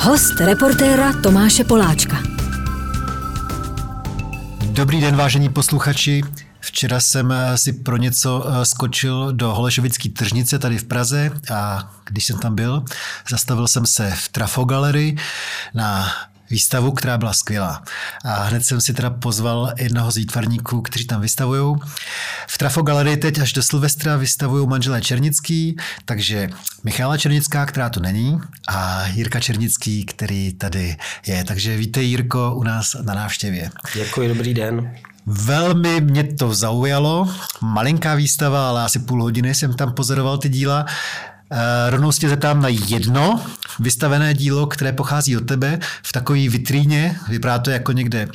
Host reportéra Tomáše Poláčka. Dobrý den, vážení posluchači. Včera jsem eh, si pro něco eh, skočil do Holešovické tržnice tady v Praze a když jsem tam byl, zastavil jsem se v Trafogalerii na výstavu, která byla skvělá. A hned jsem si teda pozval jednoho z výtvarníků, kteří tam vystavují. V Trafo Galerii teď až do Silvestra vystavují manželé Černický, takže Michála Černická, která tu není, a Jirka Černický, který tady je. Takže vítej Jirko u nás na návštěvě. Děkuji, dobrý den. Velmi mě to zaujalo. Malinká výstava, ale asi půl hodiny jsem tam pozoroval ty díla. Uh, rovnou se zeptám na jedno vystavené dílo, které pochází od tebe v takové vitríně. Vypadá to jako někde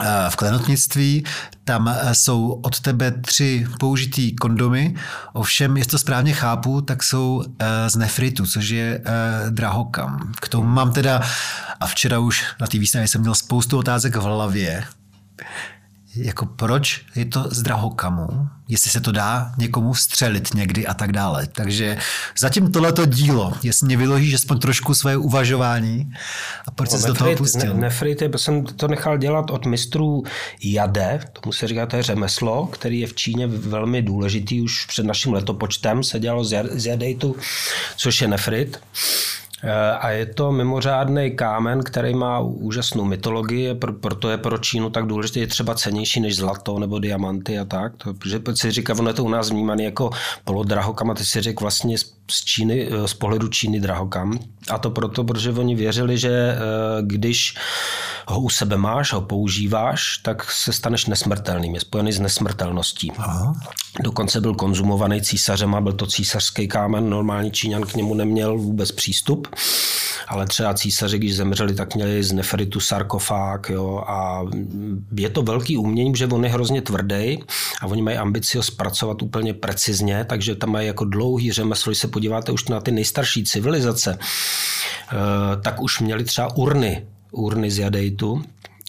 eh, v klenotnictví. Tam eh, jsou od tebe tři použitý kondomy, ovšem, jestli to správně chápu, tak jsou z nefritu, což je drahokam. K tomu mám teda, a včera už na té výstavě jsem měl spoustu otázek v hlavě jako proč je to z drahokamu, jestli se to dá někomu střelit někdy a tak dále. Takže zatím tohleto dílo, jestli mě vyložíš aspoň trošku své uvažování a proč no, jsi do toho pustil? Ne, nefrit, jsem to nechal dělat od mistrů Jade, tomu se říká, to je řemeslo, který je v Číně velmi důležitý, už před naším letopočtem se dělalo z jadejtu, což je nefrit. A je to mimořádný kámen, který má úžasnou mytologii, proto je pro Čínu tak důležitý, je třeba cenější než zlato nebo diamanty a tak. To, protože si říká, ono je to u nás vnímaný jako polodrahokam a ty si řekl vlastně z, Číny, z pohledu Číny drahokam. A to proto, protože oni věřili, že eh, když ho u sebe máš, ho používáš, tak se staneš nesmrtelným. Je spojený s nesmrtelností. Aha. Dokonce byl konzumovaný císařem a byl to císařský kámen. Normální Číňan k němu neměl vůbec přístup ale třeba císaři, když zemřeli, tak měli z nefritu sarkofág jo, a je to velký umění, že on je hrozně tvrdý a oni mají ambici ho zpracovat úplně precizně, takže tam mají jako dlouhý řemeslo, když se podíváte už na ty nejstarší civilizace, eh, tak už měli třeba urny, urny z jadejtu,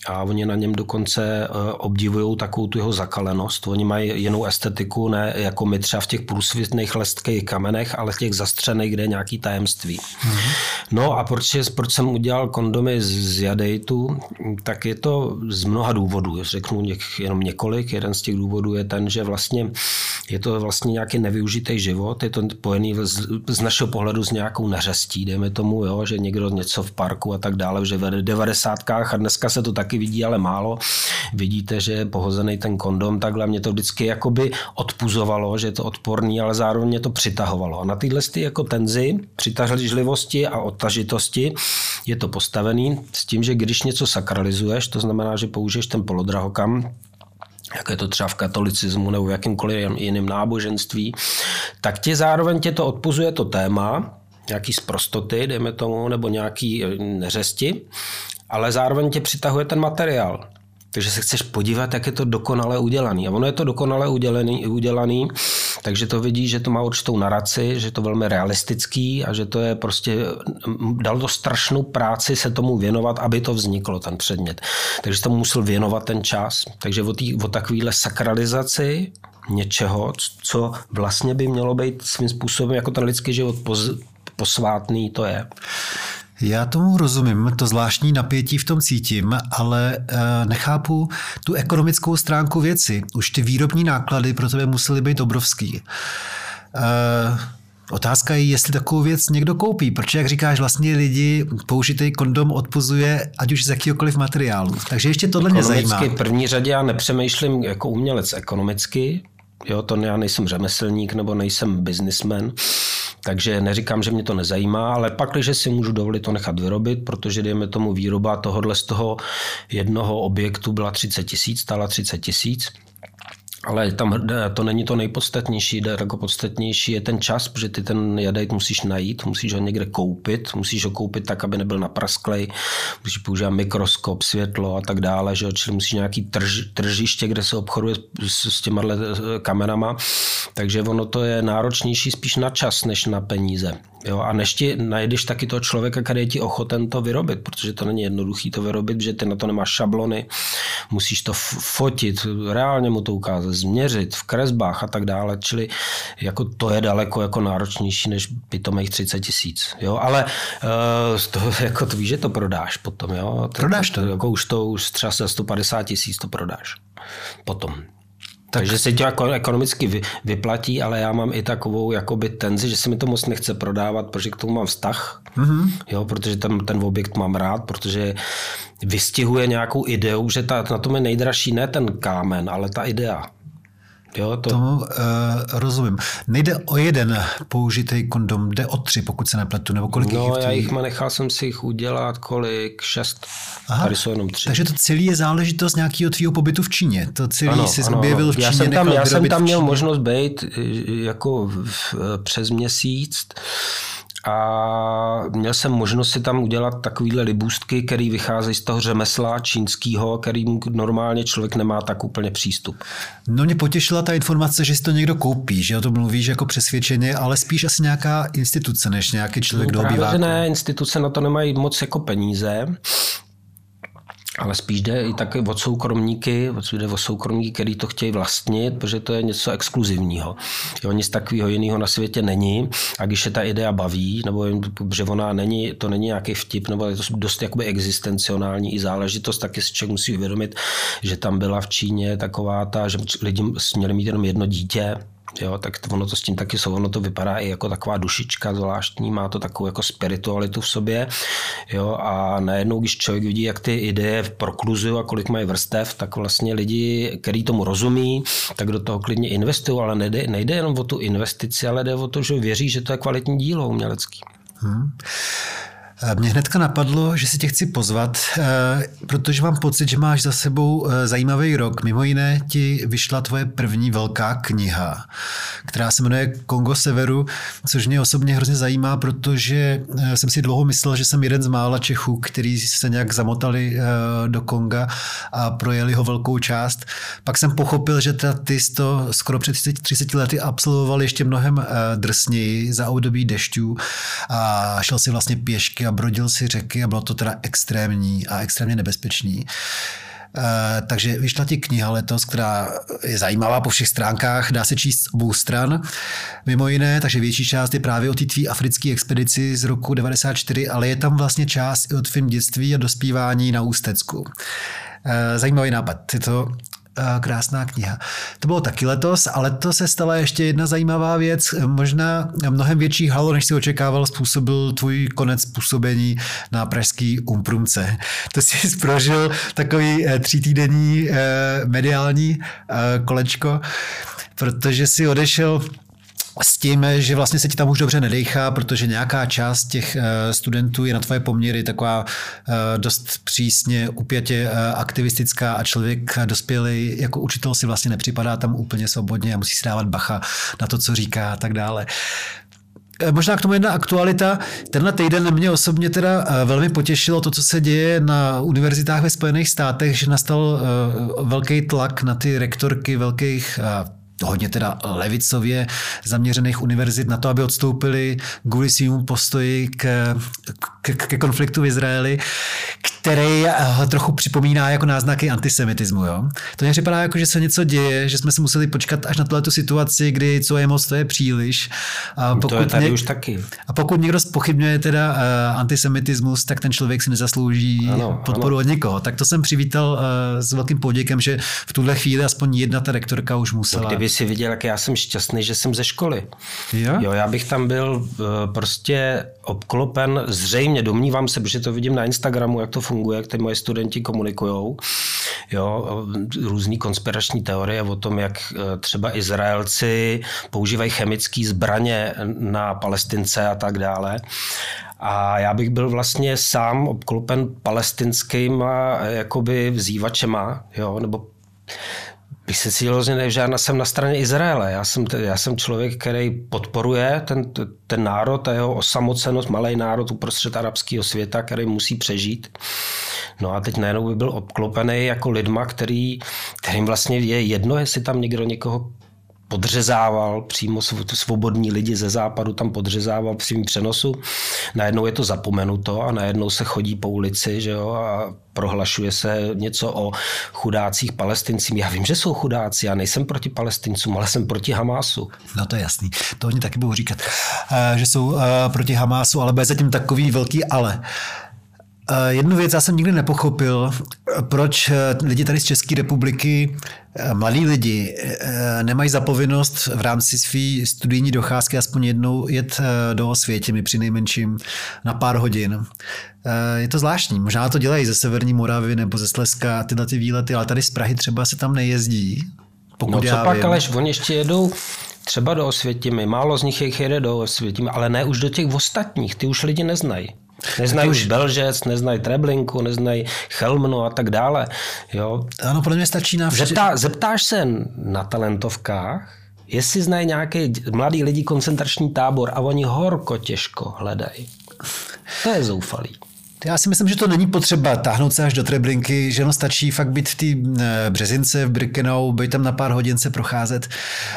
a oni na něm dokonce eh, obdivují takovou tu jeho zakalenost. Oni mají jinou estetiku, ne jako my třeba v těch průsvitných lestkých kamenech, ale v těch zastřených, kde je nějaký tajemství. Mm-hmm. No a proč, proč jsem udělal kondomy z jadejtu, tak je to z mnoha důvodů. Řeknu něk, jenom několik. Jeden z těch důvodů je ten, že vlastně je to vlastně nějaký nevyužitý život, je to pojený z, z našeho pohledu s nějakou neřestí, dejme tomu, jo, že někdo něco v parku a tak dále, že v 90. a dneska se to taky taky vidí, ale málo. Vidíte, že je pohozený ten kondom, takhle mě to vždycky jakoby odpuzovalo, že je to odporný, ale zároveň mě to přitahovalo. A na tyhle ty jako tenzi, přitažlivosti a odtažitosti je to postavený s tím, že když něco sakralizuješ, to znamená, že použiješ ten polodrahokam, jak je to třeba v katolicismu nebo v jakýmkoliv jiném náboženství, tak tě zároveň tě to odpuzuje to téma, nějaký zprostoty, dejme tomu, nebo nějaký neřesti ale zároveň tě přitahuje ten materiál. Takže se chceš podívat, jak je to dokonale udělaný. A ono je to dokonale udělaný, udělaný takže to vidí, že to má určitou naraci, že to je velmi realistický a že to je prostě, dal to strašnou práci se tomu věnovat, aby to vzniklo, ten předmět. Takže tomu musel věnovat ten čas. Takže o, tý, o takovýhle sakralizaci něčeho, co vlastně by mělo být svým způsobem jako ten lidský život posvátný, to je. Já tomu rozumím, to zvláštní napětí v tom cítím, ale e, nechápu tu ekonomickou stránku věci. Už ty výrobní náklady pro tebe musely být obrovský. E, Otázka je, jestli takovou věc někdo koupí, protože, jak říkáš, vlastně lidi použitý kondom odpuzuje, ať už z jakýkoliv materiálu. Takže ještě tohle mě zajímá. V první řadě já nepřemýšlím jako umělec ekonomicky, jo, to já nejsem řemeslník nebo nejsem businessman, takže neříkám, že mě to nezajímá, ale pak, když si můžu dovolit to nechat vyrobit, protože dejme tomu výroba tohohle z toho jednoho objektu byla 30 tisíc, stála 30 tisíc, ale tam to není to nejpodstatnější, jako podstatnější je ten čas, protože ty ten jadejt musíš najít, musíš ho někde koupit, musíš ho koupit tak, aby nebyl naprasklej, musíš používat mikroskop, světlo a tak dále, že? čili musíš nějaký trž, tržiště, kde se obchoduje s, s těma eh, kamenama, takže ono to je náročnější spíš na čas, než na peníze. Jo, a než ti najdeš taky toho člověka, který je ti ochoten to vyrobit, protože to není jednoduchý to vyrobit, že ty na to nemáš šablony, musíš to fotit, reálně mu to ukázat, změřit v kresbách a tak dále, čili jako to je daleko jako náročnější než pitomých 30 tisíc. Jo, ale uh, to, jako to víš, že to prodáš potom. Jo? Prodáš to? Jako už to už třeba se 150 tisíc to prodáš potom. Tak. Takže se to jako ekonomicky vyplatí, ale já mám i takovou jakoby tenzi, že se mi to moc nechce prodávat, protože k tomu mám vztah, mm-hmm. jo, protože ten, ten objekt mám rád, protože vystihuje nějakou ideu, že ta, na tom je nejdražší ne ten kámen, ale ta idea. Jo, to... Tomu uh, rozumím. Nejde o jeden použitý kondom, jde o tři, pokud se nepletu, nebo kolik no, jich já jich nechal jsem si jich udělat kolik, šest, Aha, tady jsou jenom tři. Takže to celé je záležitost nějakého tvýho pobytu v Číně. To celé ano, jsi ano, objevil v Číně, já jsem tam, já jsem tam měl možnost být jako v, v, přes měsíc a měl jsem možnost si tam udělat takovýhle libůstky, který vycházejí z toho řemesla čínského, který normálně člověk nemá tak úplně přístup. No mě potěšila ta informace, že si to někdo koupí, že o tom mluvíš jako přesvědčeně, ale spíš asi nějaká instituce, než nějaký člověk, kdo obývá. Ne, instituce na to nemají moc jako peníze ale spíš jde i taky o soukromníky, jde o soukromníky, který to chtějí vlastnit, protože to je něco exkluzivního. Jo, nic takového jiného na světě není a když je ta idea baví, nebo že ona není, to není nějaký vtip, nebo je to dost jakoby existencionální i záležitost, taky si člověk musí uvědomit, že tam byla v Číně taková ta, že lidi měli mít jenom jedno dítě, Jo, tak ono to s tím taky jsou, ono to vypadá i jako taková dušička zvláštní, má to takovou jako spiritualitu v sobě. Jo, a najednou, když člověk vidí, jak ty ideje prokluzují a kolik mají vrstev, tak vlastně lidi, kteří tomu rozumí, tak do toho klidně investují, ale nejde, nejde jenom o tu investici, ale jde o to, že věří, že to je kvalitní dílo umělecký. Hmm. Mě hnedka napadlo, že si tě chci pozvat, eh, protože mám pocit, že máš za sebou eh, zajímavý rok. Mimo jiné ti vyšla tvoje první velká kniha, která se jmenuje Kongo Severu, což mě osobně hrozně zajímá, protože eh, jsem si dlouho myslel, že jsem jeden z mála Čechů, který se nějak zamotali do Konga a projeli ho velkou část. Pak jsem pochopil, že teda ty to skoro před 30, 30 lety absolvoval ještě mnohem drsněji za období dešťů a šel si vlastně pěšky a brodil si řeky a bylo to teda extrémní a extrémně nebezpečný. Uh, takže vyšla ti kniha letos, která je zajímavá po všech stránkách, dá se číst z obou stran, mimo jiné, takže větší část je právě o té tvý africké expedici z roku 94, ale je tam vlastně část i od film dětství a dospívání na Ústecku. Uh, zajímavý nápad. Je to krásná kniha. To bylo taky letos, ale to se stala ještě jedna zajímavá věc. Možná mnohem větší halo, než si očekával, způsobil tvůj konec působení na pražský Umprumce. To jsi prožil takový eh, třítýdenní eh, mediální eh, kolečko, protože si odešel s tím, že vlastně se ti tam už dobře nedechá, protože nějaká část těch eh, studentů je na tvoje poměry taková eh, dost přísně, upětě eh, aktivistická a člověk dospělý jako učitel si vlastně nepřipadá tam úplně svobodně a musí si dávat bacha na to, co říká a tak dále. Možná k tomu jedna aktualita. Tenhle týden mě osobně teda velmi potěšilo to, co se děje na univerzitách ve Spojených státech, že nastal velký tlak na ty rektorky velkých hodně teda levicově zaměřených univerzit na to, aby odstoupili kvůli svým postoji k, k, ke konfliktu v Izraeli, který eh, trochu připomíná jako náznaky antisemitismu. Jo? To mě připadá jako, že se něco děje, že jsme se museli počkat až na tuhle situaci, kdy co je moc, to je příliš. A pokud, to je tady ně... už taky. A pokud někdo spochybňuje teda uh, antisemitismus, tak ten člověk si nezaslouží ano, podporu ano. od někoho. Tak to jsem přivítal uh, s velkým poděkem, že v tuhle chvíli aspoň jedna ta rektorka už musela. No, kdyby si viděl, jak já jsem šťastný, že jsem ze školy. Jo? jo já bych tam byl uh, prostě obklopen, zřejmě domnívám se, protože to vidím na Instagramu, jak to funguje, jak ty moje studenti komunikují. Jo, různý konspirační teorie o tom, jak eh, třeba Izraelci používají chemické zbraně na palestince a tak dále. A já bych byl vlastně sám obklopen palestinskýma jakoby vzývačema, jo, nebo bych se cítil, že žádná jsem na straně Izraele. Já jsem, já jsem člověk, který podporuje ten, ten národ a jeho osamocenost, malý národ uprostřed arabského světa, který musí přežít. No a teď najednou by byl obklopený jako lidma, který, kterým vlastně je jedno, jestli tam někdo někoho podřezával přímo svobodní lidi ze západu, tam podřezával v přenosu. Najednou je to zapomenuto a najednou se chodí po ulici že jo, a prohlašuje se něco o chudácích palestincích. Já vím, že jsou chudáci, já nejsem proti palestincům, ale jsem proti Hamásu. No to je jasný, to oni taky budou říkat, eh, že jsou eh, proti Hamásu, ale bude zatím takový velký ale. Eh, jednu věc já jsem nikdy nepochopil, proč lidi tady z České republiky, mladí lidi, nemají zapovinnost v rámci své studijní docházky aspoň jednou jet do Osvětimi při nejmenším na pár hodin. Je to zvláštní. Možná to dělají ze Severní Moravy nebo ze Slezska tyhle ty výlety, ale tady z Prahy třeba se tam nejezdí. Pokud no co pak, ale oni ještě jedou třeba do Osvětimi, málo z nich jich jede do Osvětimi, ale ne už do těch ostatních, ty už lidi neznají. Neznají už Belžec, neznají Treblinku, neznají Chelmno a tak dále. Jo. Ano, podle mě stačí na vše... Zeptá, zeptáš se na talentovkách, jestli znají nějaký mladý lidi koncentrační tábor a oni horko těžko hledají. To je zoufalý. Já si myslím, že to není potřeba táhnout se až do Treblinky, že no stačí fakt být v té eh, březince v Birkenau, být tam na pár hodin se procházet.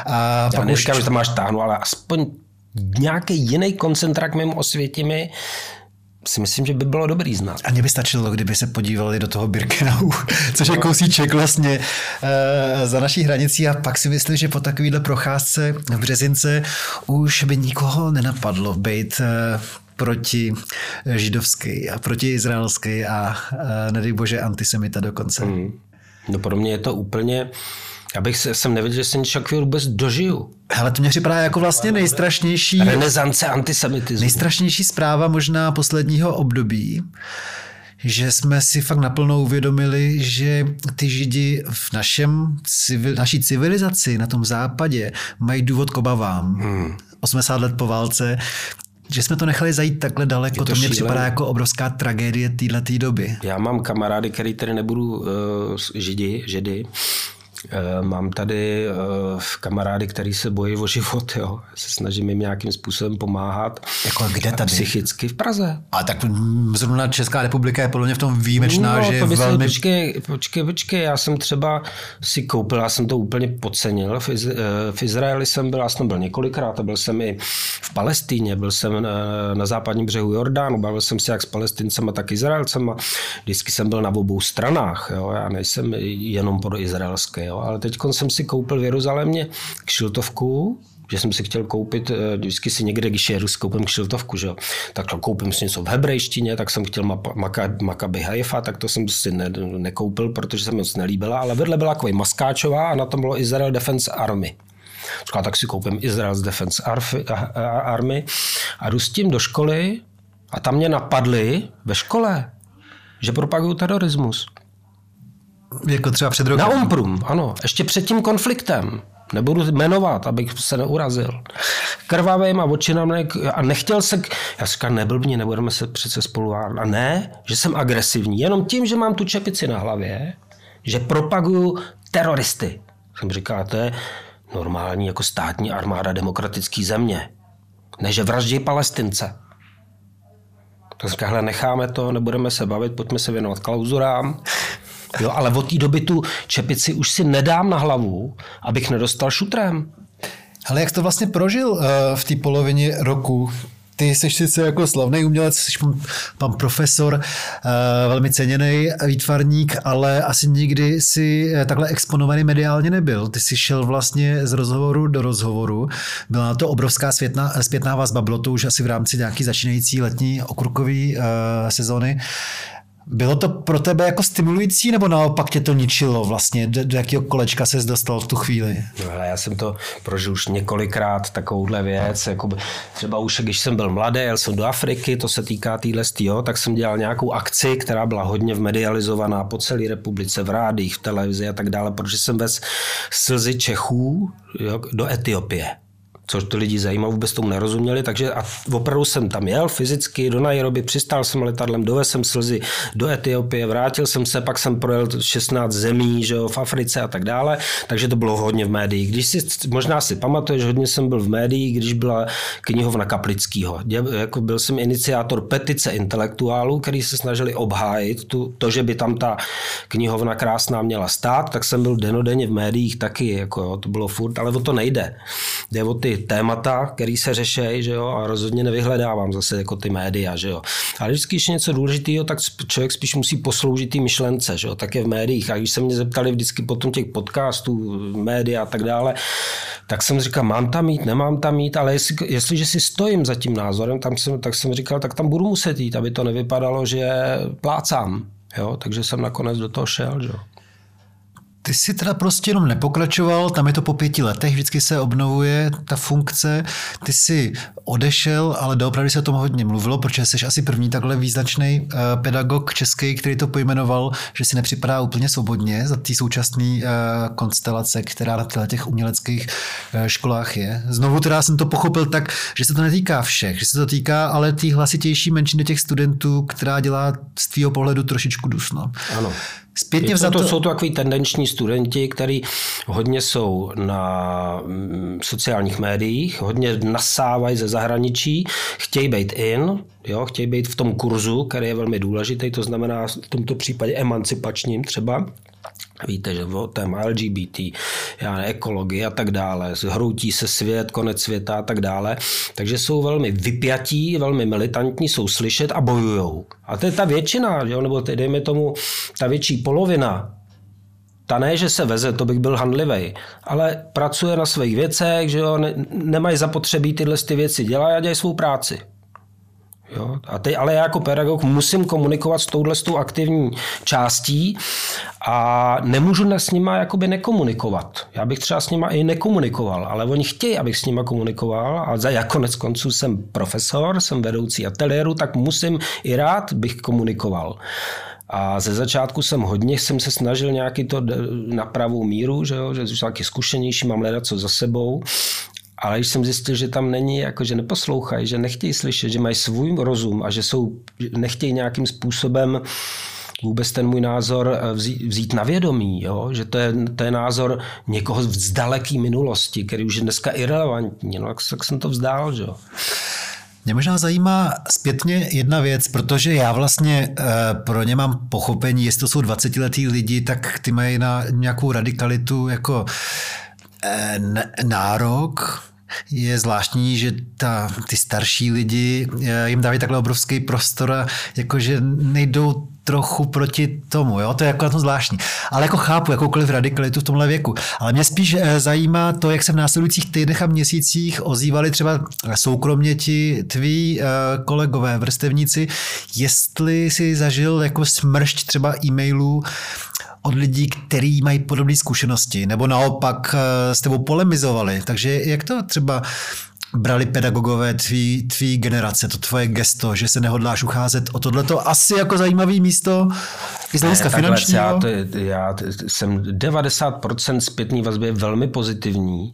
A Já pak neříkám, už... že tam máš táhnout, ale aspoň nějaký jiný koncentrák mimo osvětimi, si myslím, že by bylo dobrý znát. A mě by stačilo, kdyby se podívali do toho Birkenau, což je kousíček vlastně e, za naší hranicí a pak si myslím, že po takovéhle procházce v Březince už by nikoho nenapadlo být e, proti židovský a proti izraelský a e, nedej bože antisemita dokonce. Mm. No pro mě je to úplně já bych se, jsem nevěděl, že se takového vůbec dožiju. Ale to mě připadá jako vlastně nejstrašnější... Renesance antisemitismu. Nejstrašnější zpráva možná posledního období, že jsme si fakt naplno uvědomili, že ty židi v našem, civil, naší civilizaci na tom západě mají důvod k obavám. Hmm. 80 let po válce, že jsme to nechali zajít takhle daleko, to, to mě připadá jako obrovská tragédie této doby. Já mám kamarády, který tady nebudu uh, židi, židy, Eh, mám tady eh, kamarády, který se bojí o život, jo. Se snažím jim nějakým způsobem pomáhat. Jako kde tady? Psychicky v Praze. A tak zrovna Česká republika je podle mě v tom výjimečná, no, že to je velmi... Počkej, počkej, počkej, já jsem třeba si koupil, já jsem to úplně podcenil. V, Iz, eh, v Izraeli jsem byl, já jsem byl několikrát, a byl jsem i v Palestíně, byl jsem na, na západním břehu Jordánu, bavil jsem se jak s palestincema, tak izraelcema. Vždycky jsem byl na obou stranách, jo. já nejsem jenom pro izraelské, jo ale teď jsem si koupil v Jeruzalémě kšiltovku, že jsem si chtěl koupit, eh, vždycky si někde, když jedu, si koupím kšiltovku, že jo, tak koupím si něco v hebrejštině, tak jsem chtěl Makaby Haifa, tak to jsem si ne, nekoupil, protože se mi moc nelíbila, ale vedle byla takový maskáčová a na tom bylo Israel Defense Army. Říkala, tak si koupím Israel's Defense Army a jdu s tím do školy a tam mě napadli ve škole, že propagují terorismus. Jako třeba před rokem. Na Umprum, ano. Ještě před tím konfliktem. Nebudu jmenovat, abych se neurazil. Krvavým a očinám a nechtěl se... Já říkám, neblbně, nebudeme se přece spolu... A ne, že jsem agresivní. Jenom tím, že mám tu čepici na hlavě, že propaguju teroristy. Jsem říkal, to je normální jako státní armáda demokratický země. Ne, že vraždí palestince. Tak říkám, necháme to, nebudeme se bavit, pojďme se věnovat klauzurám. Jo, ale od té doby tu čepici už si nedám na hlavu, abych nedostal šutrem. Ale jak to vlastně prožil uh, v té polovině roku? Ty jsi sice jako slavný umělec, jsi pan profesor, uh, velmi ceněný výtvarník, ale asi nikdy si eh, takhle exponovaný mediálně nebyl. Ty jsi šel vlastně z rozhovoru do rozhovoru. Byla to obrovská světná, zpětná vazba, bylo to už asi v rámci nějaký začínající letní okurkový uh, sezony. Bylo to pro tebe jako stimulující, nebo naopak tě to ničilo vlastně? Do, do jakého kolečka ses dostal v tu chvíli? No, ale já jsem to prožil už několikrát, takovouhle věc. Jako třeba už, když jsem byl mladý, jel jsem do Afriky, to se týká téhle jo, tak jsem dělal nějakou akci, která byla hodně medializovaná po celé republice, v rádích, v televizi a tak dále, protože jsem vez slzy Čechů jo, do Etiopie. Což to lidi zajímalo, vůbec tomu nerozuměli, takže a opravdu jsem tam jel fyzicky do Nairobi, přistál jsem letadlem, dovez jsem slzy do Etiopie, vrátil jsem se, pak jsem projel 16 zemí, že jo, v Africe a tak dále, takže to bylo hodně v médiích. Když si, možná si pamatuješ, hodně jsem byl v médiích, když byla knihovna Kaplickýho. Jako byl jsem iniciátor petice intelektuálů, který se snažili obhájit tu, to, že by tam ta knihovna krásná měla stát, tak jsem byl denodenně v médiích taky, jako jo, to bylo furt, ale o to nejde. Jde o ty témata, které se řeší, že jo, a rozhodně nevyhledávám zase jako ty média, že jo. Ale vždycky, když něco důležitého, tak člověk spíš musí posloužit té myšlence, že jo, tak je v médiích. A když se mě zeptali vždycky potom těch podcastů, média a tak dále, tak jsem říkal, mám tam jít, nemám tam jít, ale jestli, jestliže si stojím za tím názorem, tam jsem, tak jsem říkal, tak tam budu muset jít, aby to nevypadalo, že plácám. Jo, takže jsem nakonec do toho šel. Že? Ty jsi teda prostě jenom nepokračoval, tam je to po pěti letech, vždycky se obnovuje ta funkce. Ty jsi odešel, ale doopravdy se o tom hodně mluvilo, protože jsi asi první takhle význačný uh, pedagog český, který to pojmenoval, že si nepřipadá úplně svobodně za té současné uh, konstelace, která na těch uměleckých uh, školách je. Znovu teda jsem to pochopil tak, že se to netýká všech, že se to týká ale té hlasitější menšiny těch studentů, která dělá z tvýho pohledu trošičku dusno. Ano. Zpětně vzato... To, jsou to takový tendenční studenti, kteří hodně jsou na mm, sociálních médiích, hodně nasávají ze zahraničí, chtějí být in, jo, chtějí být v tom kurzu, který je velmi důležitý, to znamená v tomto případě emancipačním třeba, Víte, že o téma LGBT, já ne, ekologie a tak dále, hroutí se svět, konec světa a tak dále. Takže jsou velmi vypjatí, velmi militantní, jsou slyšet a bojují. A to je ta většina, jo, nebo dejme tomu ta větší polovina, ta ne, že se veze, to bych byl handlivý, ale pracuje na svých věcech, že jo, ne, nemají zapotřebí tyhle ty věci dělat a dělají svou práci. Jo? A teď, ale já jako pedagog musím komunikovat s touhle s tou aktivní částí a nemůžu s nima jakoby nekomunikovat. Já bych třeba s nima i nekomunikoval, ale oni chtějí, abych s nima komunikoval a za jako konec konců jsem profesor, jsem vedoucí ateliéru, tak musím i rád bych komunikoval. A ze začátku jsem hodně jsem se snažil nějaký to na pravou míru, že, jo, že jsem taky zkušenější, mám hledat co za sebou ale když jsem zjistil, že tam není, jako že neposlouchají, že nechtějí slyšet, že mají svůj rozum a že jsou, nechtějí nějakým způsobem vůbec ten můj názor eh, vzít, vzít na vědomí, jo? že to je, to je názor někoho z daleké minulosti, který už je dneska irrelevantní, no, tak, tak jsem to vzdál. Že? Mě možná zajímá zpětně jedna věc, protože já vlastně e, pro ně mám pochopení, jestli to jsou 20-letí lidi, tak ty mají na nějakou radikalitu jako nárok, je zvláštní, že ta, ty starší lidi eh, jim dávají takhle obrovský prostor a jakože nejdou trochu proti tomu, jo? to je jako na tom zvláštní. Ale jako chápu jakoukoliv radikalitu v tomhle věku. Ale mě spíš eh, zajímá to, jak se v následujících týdnech a měsících ozývali třeba soukromně ti tví eh, kolegové, vrstevníci, jestli si zažil jako smršť třeba e-mailů od lidí, kteří mají podobné zkušenosti, nebo naopak eh, s tebou polemizovali. Takže jak to třeba brali pedagogové tvý, tvý generace, to tvoje gesto, že se nehodláš ucházet o tohleto asi jako zajímavý místo i z hlediska finančního? Já, to, já jsem 90% zpětný vazby je velmi pozitivní,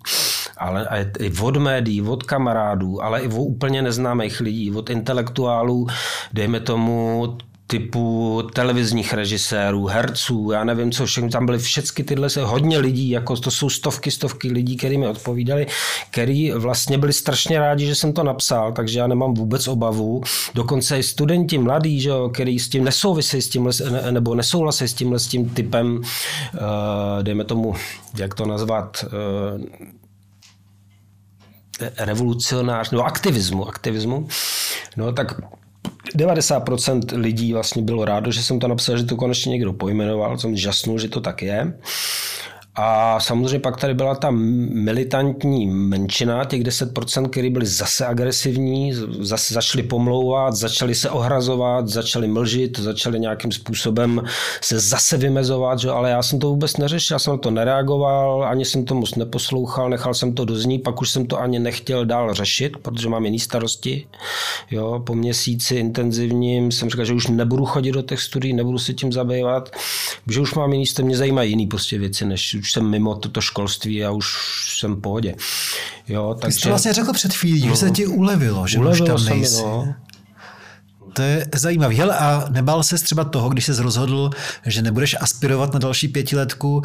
ale i od médií, od kamarádů, ale i od úplně neznámých lidí, od intelektuálů, dejme tomu typu televizních režisérů, herců, já nevím co, všechno tam byly všechny tyhle, hodně lidí, jako to jsou stovky, stovky lidí, který mi odpovídali, který vlastně byli strašně rádi, že jsem to napsal, takže já nemám vůbec obavu. Dokonce i studenti mladí, že jo, který s tím nesouvisí s tímhle, nebo nesouhlasí s tímhle s tím typem, uh, dejme tomu, jak to nazvat, uh, revolucionář, nebo aktivismu, aktivismu, no tak 90% lidí vlastně bylo rádo, že jsem to napsal, že to konečně někdo pojmenoval, jsem žasnul, že to tak je. A samozřejmě pak tady byla ta militantní menšina, těch 10%, kteří byli zase agresivní, zase začali pomlouvat, začali se ohrazovat, začali mlžit, začali nějakým způsobem se zase vymezovat, že? ale já jsem to vůbec neřešil, já jsem na to nereagoval, ani jsem to moc neposlouchal, nechal jsem to dozní, pak už jsem to ani nechtěl dál řešit, protože mám jiný starosti. Jo? Po měsíci intenzivním jsem říkal, že už nebudu chodit do těch studií, nebudu se tím zabývat, že už mám jiný, mě zajímají jiný prostě věci, než už jsem mimo toto školství a už jsem v pohodě. Jo, takže... Ty jsi to vlastně řekl před chvílí, no, že se ti ulevilo, že ulevilo už tam nejsi. Mi, no. To je zajímavé. Hele, a nebál se třeba toho, když jsi rozhodl, že nebudeš aspirovat na další pětiletku,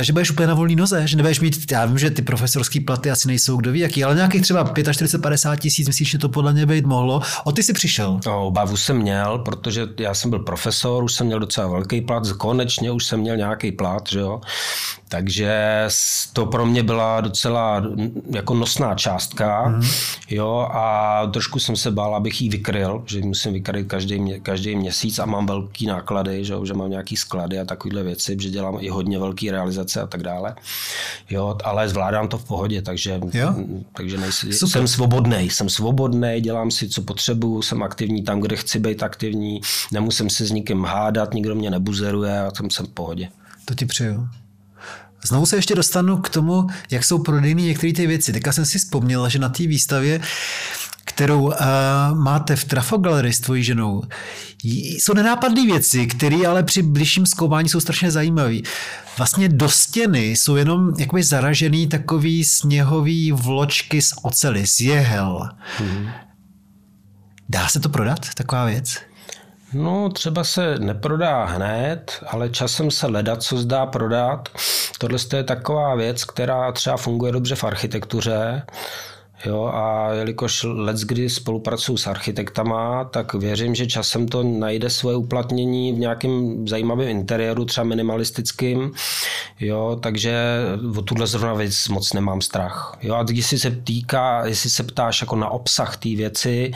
že budeš úplně na volný noze, že nebudeš mít, já vím, že ty profesorské platy asi nejsou kdo ví jaký, ale nějakých třeba 45-50 tisíc myslíš, že to podle mě být mohlo. O ty si přišel? No, obavu jsem měl, protože já jsem byl profesor, už jsem měl docela velký plat, konečně už jsem měl nějaký plat, že jo. Takže to pro mě byla docela jako nosná částka, mm. jo, a trošku jsem se bál, abych ji vykryl, že musím vykryt každý, každý měsíc a mám velký náklady, že, že mám nějaký sklady a takovéhle věci, že dělám i hodně velký realizace a tak dále. Jo, ale zvládám to v pohodě, takže, jo? takže nejsi, jsem svobodný, jsem svobodný, dělám si, co potřebuju, jsem aktivní tam, kde chci být aktivní, nemusím se s nikým hádat, nikdo mě nebuzeruje a jsem, jsem v pohodě. To ti přeju. Znovu se ještě dostanu k tomu, jak jsou prodejny některé ty věci. Teďka jsem si vzpomněla, že na té výstavě kterou uh, máte v Trafalgar s tvojí ženou, jsou nenápadné věci, které ale při bližším zkoumání jsou strašně zajímavé. Vlastně do stěny jsou jenom jakoby zaražený takový sněhový vločky z ocely, z jehel. Mm-hmm. Dá se to prodat, taková věc? No, třeba se neprodá hned, ale časem se leda, co zdá prodat. Tohle je taková věc, která třeba funguje dobře v architektuře. Jo, a jelikož let's kdy spolupracuju s architektama, tak věřím, že časem to najde svoje uplatnění v nějakém zajímavém interiéru, třeba minimalistickým. Jo, takže o tuhle zrovna věc moc nemám strach. Jo, a když se týká, jestli se ptáš jako na obsah té věci,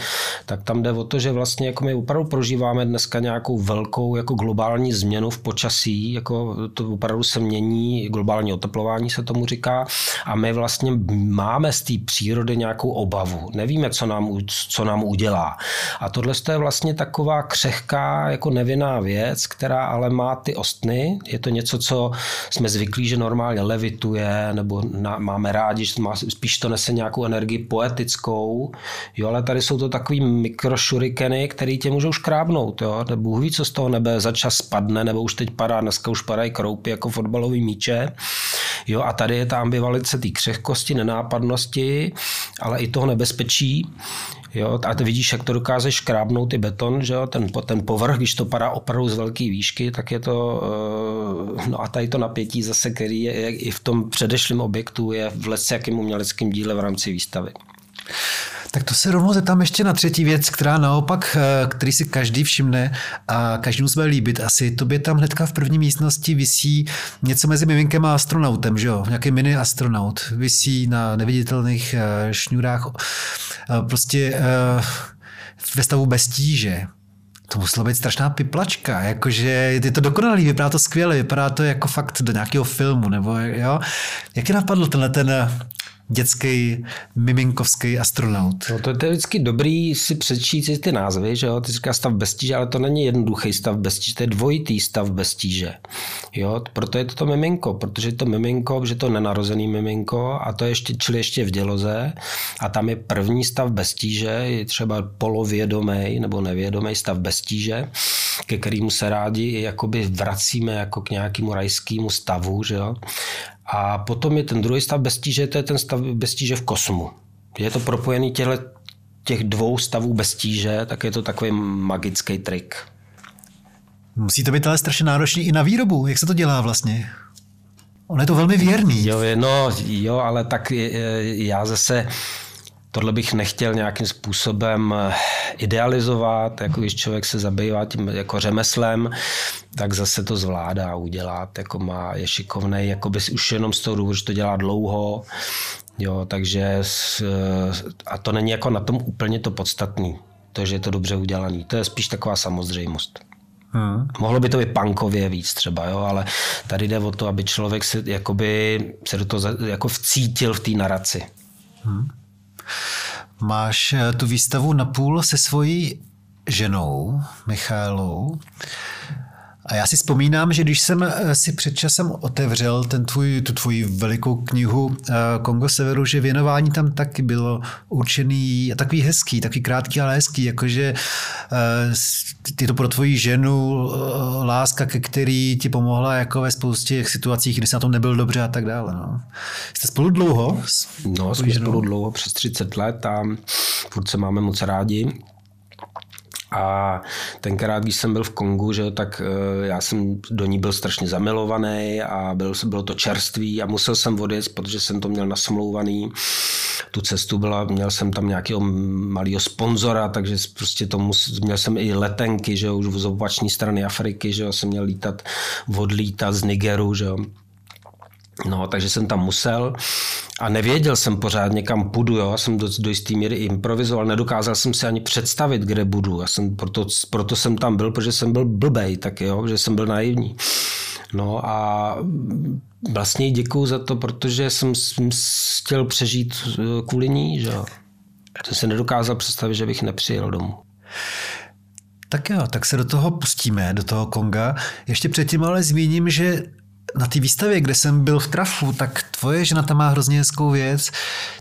tak tam jde o to, že vlastně jako my opravdu prožíváme dneska nějakou velkou jako globální změnu v počasí, jako to opravdu se mění, globální oteplování se tomu říká, a my vlastně máme z té přírody měli nějakou obavu. Nevíme, co nám, co nám udělá. A tohle je vlastně taková křehká, jako nevinná věc, která ale má ty ostny. Je to něco, co jsme zvyklí, že normálně levituje, nebo na, máme rádi, že má, spíš to nese nějakou energii poetickou. Jo, ale tady jsou to takový mikrošurikeny, které tě můžou škrábnout. Jo. Bůh ví, co z toho nebe za čas spadne, nebo už teď padá, dneska už padají kroupy jako fotbalový míče. Jo, a tady je ta ambivalence té křehkosti, nenápadnosti ale i toho nebezpečí. Jo, a ty vidíš, jak to dokáže škrábnout i beton, že jo, ten, ten povrch, když to padá opravdu z velké výšky, tak je to, eh, no a tady to napětí zase, který je i v tom předešlém objektu, je v jakým uměleckém díle v rámci výstavy. Tak to se rovnou zeptám ještě na třetí věc, která naopak, eh, který si každý všimne a každému se bude líbit. Asi tobě tam hnedka v první místnosti visí něco mezi miminkem a astronautem, že jo? Nějaký mini astronaut. Visí na neviditelných eh, šňůrách eh, prostě ve stavu bez tíže. To musela být strašná piplačka, jakože je to dokonalý, vypadá to skvěle, vypadá to jako fakt do nějakého filmu, nebo jo. Jak je napadl tenhle ten dětský miminkovský astronaut. No to je vždycky dobrý si přečíst ty názvy, že jo, ty říká stav bez tíže, ale to není jednoduchý stav bez tíže, to je dvojitý stav bez tíže. Jo, proto je to to miminko, protože je to miminko, že to nenarozený miminko a to je ještě, čili ještě v děloze a tam je první stav bez tíže, je třeba polovědomý nebo nevědomý stav bez tíže, ke kterému se rádi jakoby vracíme jako k nějakému rajskému stavu, že jo. A potom je ten druhý stav bez tíže, to je ten stav bez tíže v kosmu. Je to propojený těhle, těch dvou stavů bez tíže, tak je to takový magický trik. Musí to být ale strašně náročný i na výrobu. Jak se to dělá vlastně? On je to velmi věrný. Jo, no, jo, ale tak já zase tohle bych nechtěl nějakým způsobem eh, idealizovat, jako když člověk se zabývá tím jako řemeslem, tak zase to zvládá udělat, jako má, je šikovný, jako bys už jenom z toho důvodu, že to dělá dlouho, jo, takže eh, a to není jako na tom úplně to podstatný, to, že je to dobře udělaný, to je spíš taková samozřejmost. Hmm. Mohlo by to být punkově víc třeba, jo, ale tady jde o to, aby člověk se, jakoby, se do toho jako vcítil v té naraci. Hmm. Máš eh, tu výstavu na půl se svojí ženou, Michálou. A já si vzpomínám, že když jsem eh, si před časem otevřel ten tvůj, tu tvoji velikou knihu eh, Kongo Severu, že věnování tam taky bylo určený, takový hezký, takový krátký, ale hezký, jakože eh, je to pro tvoji ženu láska, ke který ti pomohla jako ve spoustě situacích, kdy jsi na tom nebyl dobře a tak dále. No. Jste spolu dlouho? No, jsme spolu dlouho, přes 30 let a furt se máme moc rádi. A tenkrát, když jsem byl v Kongu, že, tak eh, já jsem do ní byl strašně zamilovaný a byl, bylo to čerstvý a musel jsem odjet, protože jsem to měl nasmlouvaný. Tu cestu byla, měl jsem tam nějakého malého sponzora, takže prostě to mus, měl jsem i letenky, že už z opační strany Afriky, že jsem měl lítat, odlítat z Nigeru, že No, takže jsem tam musel a nevěděl jsem pořádně, kam půjdu. Jo. Já jsem do, do jisté míry improvizoval, nedokázal jsem si ani představit, kde budu. Já jsem, proto, proto jsem tam byl, protože jsem byl blbej, tak jo, že jsem byl naivní. No a vlastně děkuju za to, protože jsem, jsem chtěl přežít eh, kvůli ní, že jo. To se nedokázal představit, že bych nepřijel domů. Tak jo, tak se do toho pustíme, do toho Konga. Ještě předtím ale zmíním, že na té výstavě, kde jsem byl v trafu, tak tvoje žena tam má hrozně hezkou věc,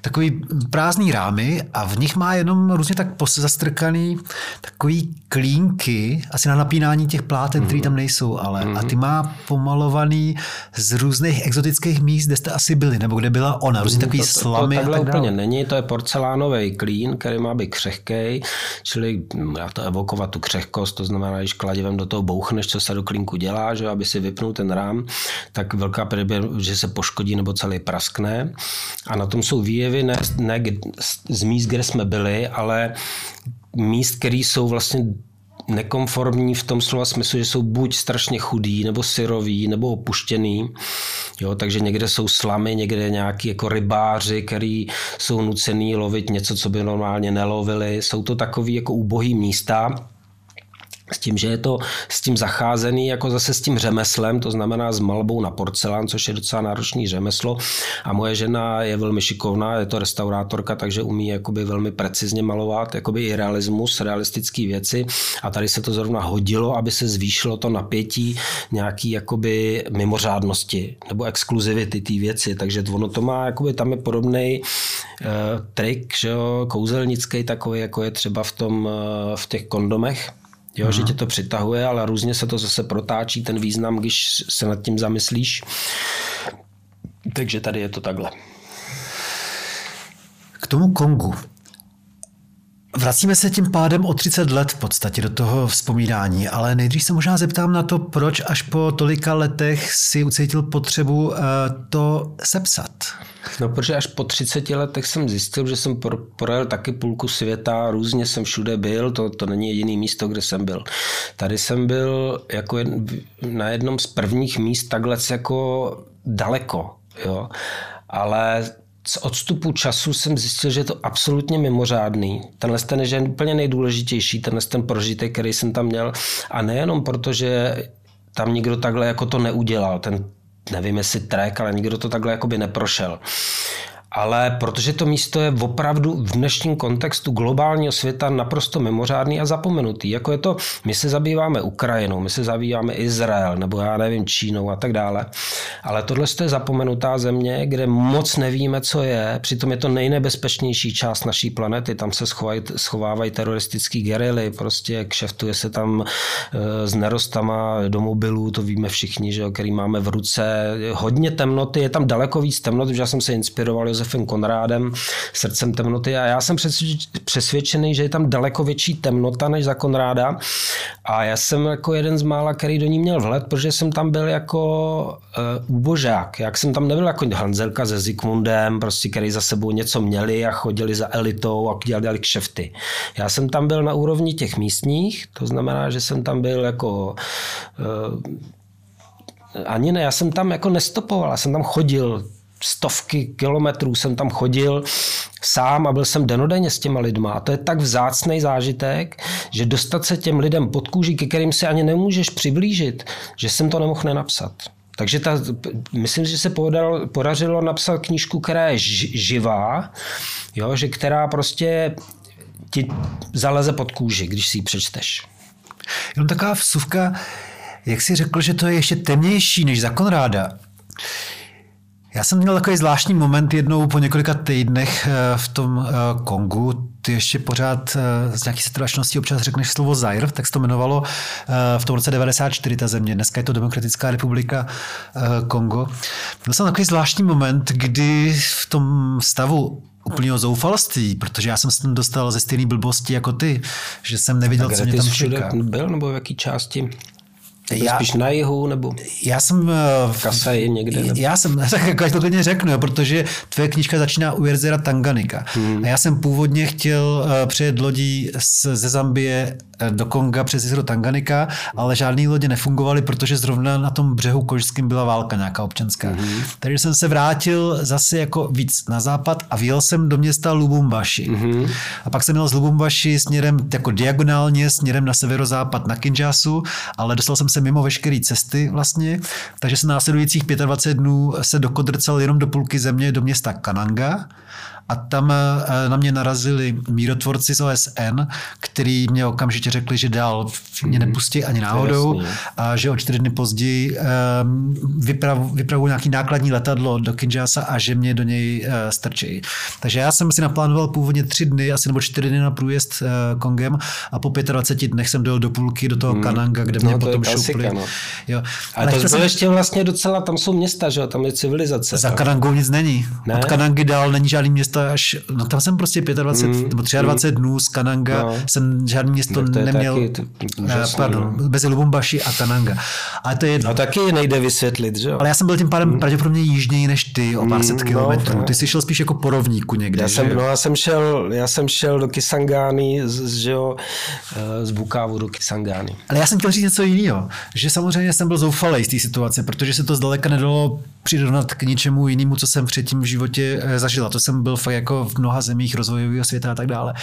takový prázdný rámy a v nich má jenom různě tak zastrkaný takový klínky, asi na napínání těch pláten, mm. které tam nejsou, ale mm. a ty má pomalovaný z různých exotických míst, kde jste asi byli, nebo kde byla ona, různě takový to, to, slamy. To, to takhle tak úplně není, to je porcelánový klín, který má být křehký, čili hm, já to evokovat tu křehkost, to znamená, když kladivem do toho bouchneš, co se do klínku dělá, že aby si vypnul ten rám, tak velká pravděpodobnost, že se poškodí nebo celý praskne. A na tom jsou výjevy ne, ne z míst, kde jsme byli, ale míst, které jsou vlastně nekonformní v tom slova smyslu, že jsou buď strašně chudý, nebo syrový, nebo opuštěný. Jo, takže někde jsou slamy, někde nějaký jako rybáři, který jsou nucený lovit něco, co by normálně nelovili. Jsou to takový jako úbohý místa, s tím, že je to s tím zacházený jako zase s tím řemeslem, to znamená s malbou na porcelán, což je docela náročný řemeslo. A moje žena je velmi šikovná, je to restaurátorka, takže umí jakoby velmi precizně malovat, jakoby i realismus, realistické věci. A tady se to zrovna hodilo, aby se zvýšilo to napětí nějaký jakoby mimořádnosti nebo exkluzivity té věci. Takže ono to má, jakoby tam je podobný uh, trik, že jo, kouzelnický takový, jako je třeba v, tom, uh, v těch kondomech, Jo, že tě to přitahuje, ale různě se to zase protáčí ten význam, když se nad tím zamyslíš. Takže tady je to takhle. K tomu Kongu. Vracíme se tím pádem o 30 let v podstatě do toho vzpomínání, ale nejdřív se možná zeptám na to, proč až po tolika letech si ucítil potřebu eh, to sepsat. No, protože až po 30 letech jsem zjistil, že jsem projel taky půlku světa, různě jsem všude byl, to, to není jediný místo, kde jsem byl. Tady jsem byl jako jed, na jednom z prvních míst takhle jako daleko, jo. Ale z odstupu času jsem zjistil, že je to absolutně mimořádný. Tenhle ten je úplně nejdůležitější, tenhle ten prožitek, který jsem tam měl. A nejenom proto, že tam nikdo takhle jako to neudělal, ten nevím jestli track, ale nikdo to takhle jakoby neprošel ale protože to místo je opravdu v dnešním kontextu globálního světa naprosto mimořádný a zapomenutý. Jako je to, my se zabýváme Ukrajinou, my se zabýváme Izrael, nebo já nevím, Čínou a tak dále. Ale tohle je zapomenutá země, kde moc nevíme, co je. Přitom je to nejnebezpečnější část naší planety. Tam se schovají, schovávají teroristický gerily, prostě kšeftuje se tam e, s nerostama do mobilů, to víme všichni, že, který máme v ruce. Hodně temnoty, je tam daleko víc temnoty, že já jsem se inspiroval Josefem Konrádem, Srdcem temnoty a já jsem přesvědčený, že je tam daleko větší temnota než za Konráda a já jsem jako jeden z mála, který do ní měl vhled, protože jsem tam byl jako uh, úbožák. Jak jsem tam nebyl jako Hanzelka se Zikmundem, prostě, který za sebou něco měli a chodili za elitou a dělali kšefty. Já jsem tam byl na úrovni těch místních, to znamená, že jsem tam byl jako uh, ani ne, já jsem tam jako nestopoval, já jsem tam chodil stovky kilometrů jsem tam chodil sám a byl jsem denodenně s těma lidma. A to je tak vzácný zážitek, že dostat se těm lidem pod kůži, ke kterým si ani nemůžeš přiblížit, že jsem to nemohl nenapsat. Takže ta, myslím, že se podařilo, podařilo napsat knížku, která je živá, jo, že která prostě ti zaleze pod kůži, když si ji přečteš. Jenom taková vsuvka, jak jsi řekl, že to je ještě temnější než za Konráda, já jsem měl takový zvláštní moment jednou po několika týdnech eh, v tom eh, Kongu. Ty ještě pořád eh, z nějaký setrvačnosti občas řekneš slovo Zaire, tak se to jmenovalo v tom roce 94 ta země. Dneska je to Demokratická republika Kongo. Byl jsem takový zvláštní moment, kdy v tom stavu úplného zoufalství, protože já jsem se tam dostal ze stejné blbosti jako ty, že jsem neviděl, co mě tam čeká. byl nebo v jaký části? Já, spíš na jihu, nebo já jsem v Kasaji někde? Nebo? Já jsem, tak jako to klidně řeknu, protože tvoje knížka začíná u jezera Tanganika. Hmm. A já jsem původně chtěl uh, přijet lodí ze Zambie Eh, do Konga přes jezero Tanganika, ale žádné lodě nefungovaly, protože zrovna na tom břehu Kožským byla válka nějaká občanská. Mm-hmm. Takže jsem se vrátil zase jako víc na západ a vyjel jsem do města Lubumbashi. Mm-hmm. A pak jsem měl z Lubumbashi směrem jako diagonálně směrem na severozápad na Kinjasu, ale dostal jsem se mimo veškeré cesty vlastně, takže jsem následujících 25 dnů se dokodrcel jenom do půlky země do města Kananga a tam eh, na mě narazili mírotvorci z OSN, který mě okamžitě řekli, že dál mě mhm. nepustí ani náhodou a že o čtyři dny později ehm, vypravují nějaký nákladní letadlo do Kinshasa a že mě do něj eh, strčí. Takže já jsem si naplánoval původně tři dny, asi nebo čtyři dny na průjezd eh, Kongem a po 25 dnech jsem dojel do půlky do toho hmm. Kananga, kde mě no, potom šupli. No. Jo. Ale, Ale to jsem... ještě vlastně docela, tam jsou města, že jo, tam je civilizace. Za Kanangou nic není. Ne? Od Kanangy dál není žádný město až, no tam jsem prostě 25 mm, nebo 23 mm. dnů z Kananga, no. jsem žádný město to neměl, taky, úžasný, pardon, no. mezi Lubumbashi a Kananga. Ale to je No taky nejde vysvětlit, že jo? Ale já jsem byl tím pádem mm. pravděpodobně jižněji než ty, o pár mm, set no, kilometrů. No, ty jsi šel spíš jako po rovníku někde, já jsem, že? No já jsem šel, já jsem šel do Kisangány, z, že jo, eh, z Bukávu do Kisangány. Ale já jsem chtěl říct něco jiného, že samozřejmě jsem byl zoufalý z té situace, protože se to zdaleka nedalo přirovnat k ničemu jinému, co jsem předtím v životě eh, zažila. To jsem byl fakt jako v mnoha zemích rozvojového světa a tak dále.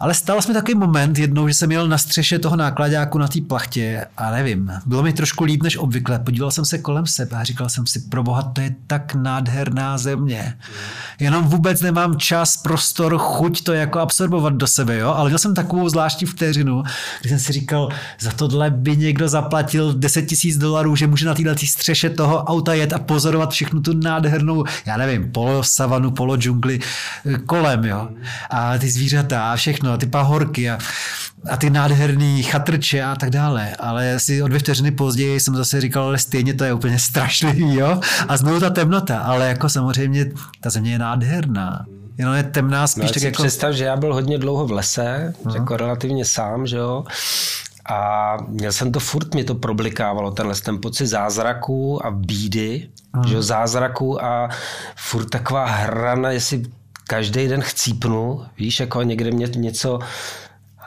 Ale stal se mi takový moment jednou, že jsem jel na střeše toho nákladáku na té plachtě a nevím, bylo mi trošku líp než obvykle. Podíval jsem se kolem sebe a říkal jsem si, proboha, to je tak nádherná země. Jenom vůbec nemám čas, prostor, chuť to jako absorbovat do sebe, jo? Ale měl jsem takovou zvláštní vteřinu, kdy jsem si říkal, za tohle by někdo zaplatil 10 tisíc dolarů, že může na této střeše toho auta jet a pozorovat všechnu tu nádhernou, já nevím, polo savanu, polo džungli kolem, jo? A ty zvířata a všechno všechno, a ty pahorky a, a ty nádherný chatrče a tak dále. Ale asi o dvě vteřiny později jsem zase říkal, ale stejně to je úplně strašlivý, jo? A znovu ta temnota, ale jako samozřejmě ta země je nádherná. Jenom je temná spíš no, tak jako... Představ, že já byl hodně dlouho v lese, uh-huh. jako relativně sám, že jo? A měl jsem to furt, mě to problikávalo, tenhle ten pocit zázraku a bídy, uh-huh. že jo, zázraku a furt taková hrana, jestli každý den chcípnu, víš, jako někde mě něco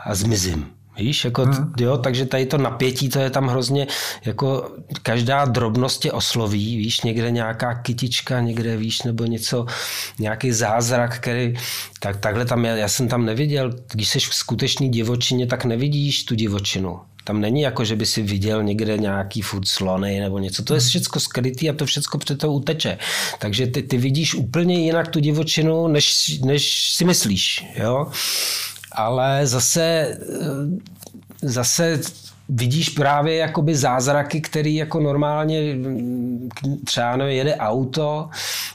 a zmizím. Víš, jako, hmm. jo, takže tady to napětí, to je tam hrozně, jako každá drobnost tě osloví, víš, někde nějaká kytička, někde, víš, nebo něco, nějaký zázrak, který, tak takhle tam, já, já jsem tam neviděl, když jsi v skutečný divočině, tak nevidíš tu divočinu. Tam není jako, že by si viděl někde nějaký food slony nebo něco. To je všechno skrytý a to všechno před to uteče. Takže ty, ty vidíš úplně jinak tu divočinu, než, než si myslíš. Jo? Ale zase, eh, zase vidíš právě jakoby zázraky, který jako normálně mm, třeba nevím, jede auto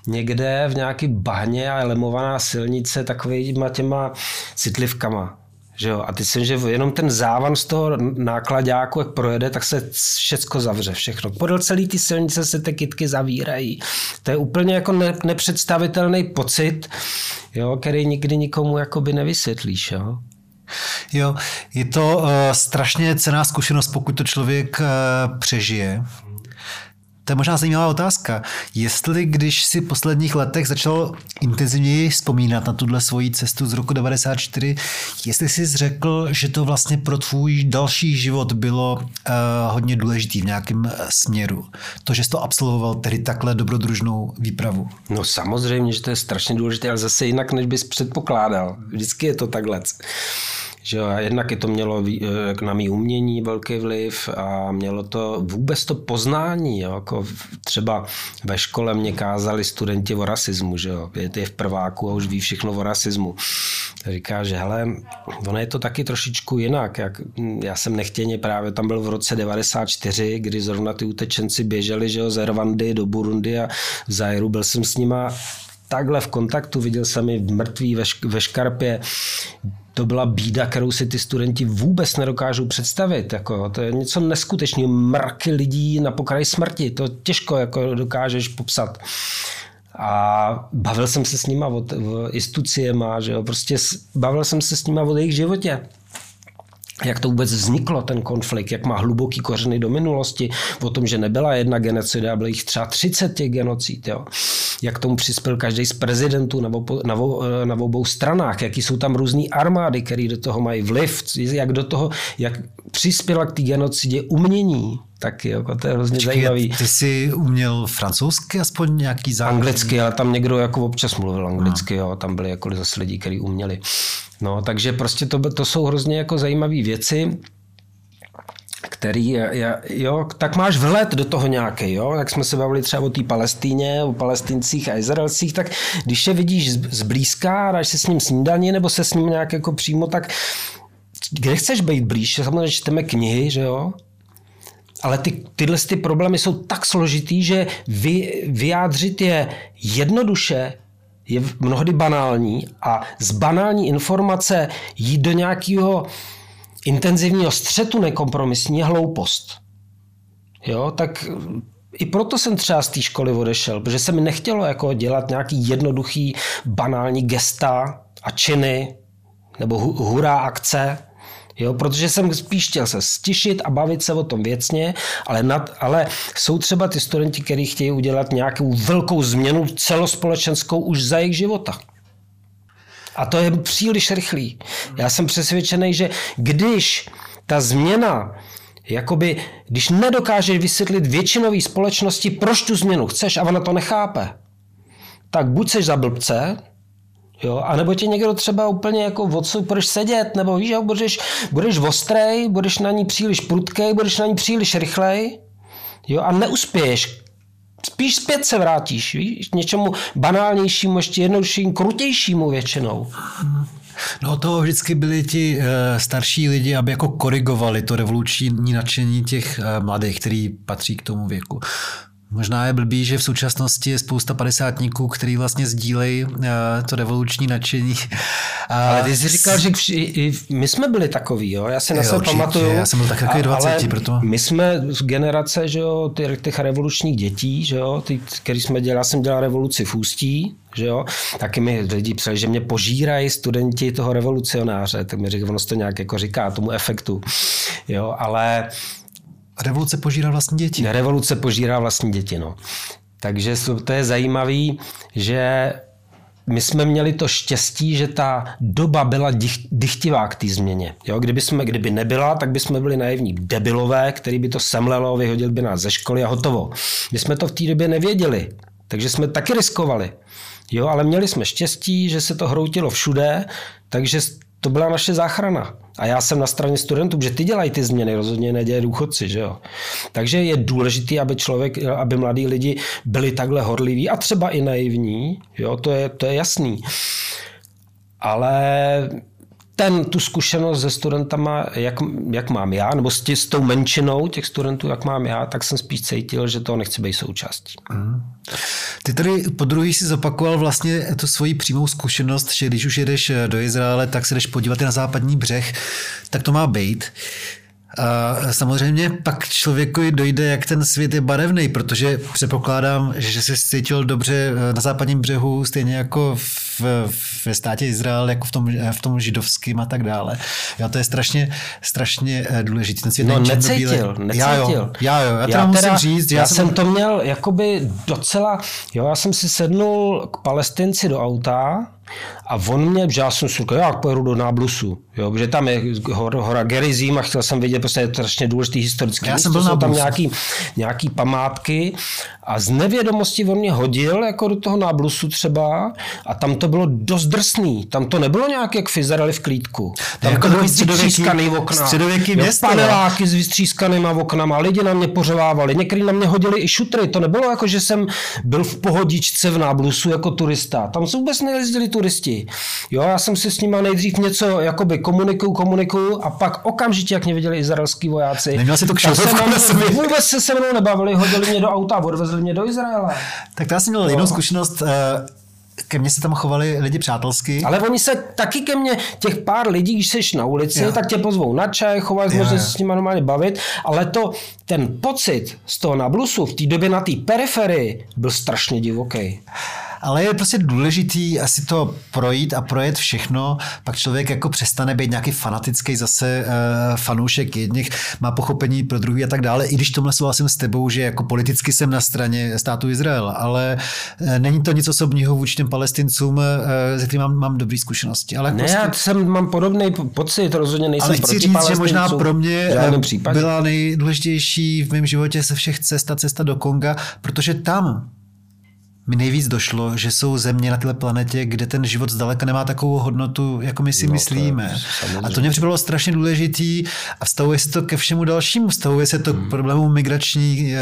někde v nějaký bahně a je lemovaná silnice takovýma těma citlivkama. Že jo? A ty si, že jenom ten závan z toho nákladáku, jak projede, tak se všecko zavře, všechno. Podle celé ty silnice se ty kytky zavírají. To je úplně jako ne, nepředstavitelný pocit, jo, který nikdy nikomu jakoby nevysvětlíš. Jo? Jo, je to uh, strašně cená zkušenost, pokud to člověk uh, přežije. To je možná zajímavá otázka. Jestli když si v posledních letech začal intenzivněji vzpomínat na tuhle svoji cestu z roku 94, jestli jsi řekl, že to vlastně pro tvůj další život bylo uh, hodně důležitý v nějakém uh, směru. To, že jsi to absolvoval tedy takhle dobrodružnou výpravu. No samozřejmě, že to je strašně důležité, ale zase jinak, než bys předpokládal. Vždycky je to takhle Že jo, jednak je to mělo eh, na mý umění velký vliv a mělo to vůbec to poznání. Jo, jako třeba ve škole mě kázali studenti o rasismu, že jo, je, je v prváku a už ví všechno o rasismu. Říká, že hele, ono je to taky trošičku jinak. Jak, já jsem nechtěně právě tam byl v roce 94, kdy zrovna ty utečenci běželi že jo, z Rwandy do Burundi a v Zairu byl jsem s nima takhle v kontaktu, viděl jsem je mrtví ve, ve škarpě, to byla bída, kterou si ty studenti vůbec nedokážou představit. Jako, to je něco neskutečného. Mraky lidí na pokraji smrti. To těžko jako dokážeš popsat. A bavil jsem se s nima o, o istuciema, že jo? Prostě bavil jsem se s nima o jejich životě jak to vůbec vzniklo, ten konflikt, jak má hluboký kořeny do minulosti, o tom, že nebyla jedna genocida, bylo jich třeba 30 těch genocid, jo. jak tomu přispěl každý z prezidentů na, obou, na, na obou stranách, jaký jsou tam různé armády, které do toho mají vliv, jak do toho, jak přispěla k té genocidě umění, tak jo, jako to je hrozně Počkej, zajímavý. Ty jsi uměl francouzsky aspoň nějaký základ? Anglicky, ale tam někdo jako občas mluvil anglicky, no. jo, tam byli jako zase lidi, kteří uměli. No, takže prostě to, to jsou hrozně jako zajímavé věci, který, jo, tak máš vhled do toho nějaký, jo, jak jsme se bavili třeba o té Palestíně, o palestincích a Izraelcích, tak když je vidíš zblízka, dáš se s ním snídaní nebo se s ním nějak jako přímo, tak kde chceš být blíž? Samozřejmě čteme knihy, že jo, ale ty, tyhle ty problémy jsou tak složitý, že vy, vyjádřit je jednoduše je mnohdy banální a z banální informace jít do nějakého intenzivního střetu nekompromisní je hloupost. Jo, tak i proto jsem třeba z té školy odešel, protože se mi nechtělo jako dělat nějaký jednoduchý banální gesta a činy nebo hurá akce, Jo, protože jsem spíš chtěl se stišit a bavit se o tom věcně, ale, nad, ale jsou třeba ty studenti, kteří chtějí udělat nějakou velkou změnu celospolečenskou už za jejich života. A to je příliš rychlý. Já jsem přesvědčený, že když ta změna Jakoby, když nedokážeš vysvětlit většinové společnosti, proč tu změnu chceš a ona to nechápe, tak buď seš za blbce, Jo, a nebo tě někdo třeba úplně jako odsud budeš sedět, nebo víš, budeš, budeš ostrej, budeš na ní příliš prudkej, budeš na ní příliš rychlej, jo, a neuspěješ. Spíš zpět se vrátíš, víš, něčemu banálnějšímu, ještě jednoduššímu, krutějšímu většinou. No to vždycky byli ti uh, starší lidi, aby jako korigovali to revoluční nadšení těch uh, mladých, který patří k tomu věku. Možná je blbý, že v současnosti je spousta padesátníků, který vlastně sdílejí uh, to revoluční nadšení. Ale ty jsi říkal, že vši, i my jsme byli takový, jo? Já si na sebe pamatuju. Já jsem byl tak takový 20, ale proto. My jsme z generace, že jo, těch, těch revolučních dětí, že jo, ty, který jsme dělali, já jsem dělal revoluci v Ústí, že jo, taky mi lidi psali, že mě požírají studenti toho revolucionáře, tak mi říká, ono to nějak jako říká tomu efektu, jo, ale Revoluce požírá vlastní děti. Revoluce požírá vlastní děti, no. Takže to je zajímavé, že my jsme měli to štěstí, že ta doba byla dychtivá k té změně. Jo, kdyby, jsme, kdyby nebyla, tak by jsme byli naivní debilové, který by to semlelo, vyhodil by nás ze školy a hotovo. My jsme to v té době nevěděli, takže jsme taky riskovali. Jo, ale měli jsme štěstí, že se to hroutilo všude, takže to byla naše záchrana. A já jsem na straně studentů, že ty dělají ty změny, rozhodně nedělají důchodci, že jo. Takže je důležité, aby člověk, aby mladí lidi byli takhle horliví a třeba i naivní, jo, to je, to je jasný. Ale ten, tu zkušenost se studentama, jak, jak mám já, nebo s, tě, s tou menšinou těch studentů, jak mám já, tak jsem spíš cítil, že to nechci být součástí. Mm. Ty tady po druhý si zopakoval vlastně tu svoji přímou zkušenost, že když už jedeš do Izraele, tak se jdeš podívat i na západní břeh, tak to má být. A samozřejmě pak člověku dojde, jak ten svět je barevný, protože předpokládám, že se cítil dobře na západním břehu, stejně jako v, ve státě Izrael, jako v tom, v tom židovském a tak dále. Jo, to je strašně, strašně eh, důležitý. Ten svět no necítil, necítil. Já jo, já, jo, já, já musím říct. Já, já jsem to měl jakoby docela, jo, já jsem si sednul k palestinci do auta A on mě, že já jsem si říkal, jak pojedu do Náblusu, jo, protože tam je hora, hora Gerizim a chtěl jsem vidět, prostě je to strašně důležitý historický Já jsem byl na jsou tam nějaký, nějaký památky a z nevědomosti on mě hodil jako do toho Náblusu třeba a tam to bylo dost drsný, tam to nebylo nějak jak v Izraeli v klídku. Tam jako to bylo vystřískaný okna. středověký Jo, město, Paneláky s vystřískanýma oknama, lidi na mě pořevávali, někteří na mě hodili i šutry, to nebylo jako, že jsem byl v pohodičce v Náblusu jako turista. Tam se vůbec nejezdili turisti. Jo, já jsem si s nimi nejdřív něco jakoby komunikuju, komunikuju a pak okamžitě, jak mě viděli izraelský vojáci, Neměl jsi to kšeftovku na sobě. vůbec se se mnou nebavili, hodili mě do auta a odvezli mě do Izraele. Tak to já jsem měl jinou zkušenost. eh, Ke mně se tam chovali lidi přátelsky. Ale oni se taky ke mně, těch pár lidí, když jsi na ulici, Jo. tak tě pozvou na čaj, chovají, můžeš jo. se s nimi normálně bavit, ale to, ten pocit z toho nablusu v té době na té periferii byl strašně divoký. Ale je prostě důležitý asi to projít a projet všechno, pak člověk jako přestane být nějaký fanatický zase uh, fanoušek jedných, má pochopení pro druhý a tak dále, i když tomhle souhlasím s tebou, že jako politicky jsem na straně státu Izrael, ale uh, není to nic osobního vůči těm palestincům, uh, se kterým mám, mám dobré zkušenosti. Ale Ne, prostě, já jsem, mám podobný pocit, rozhodně nejsem ale chci proti říct, že možná pro mě eh, byla nejdůležitější v mém životě ze všech cest a cesta do Konga, protože tam mi nejvíc došlo, že jsou země na této planetě, kde ten život zdaleka nemá takovou hodnotu, jako my si No, to je myslíme. samozřejmě. A to mě připadalo strašně důležitý a vztahuje se to ke všemu dalšímu. Vztahuje se to Hmm. k problému migrační,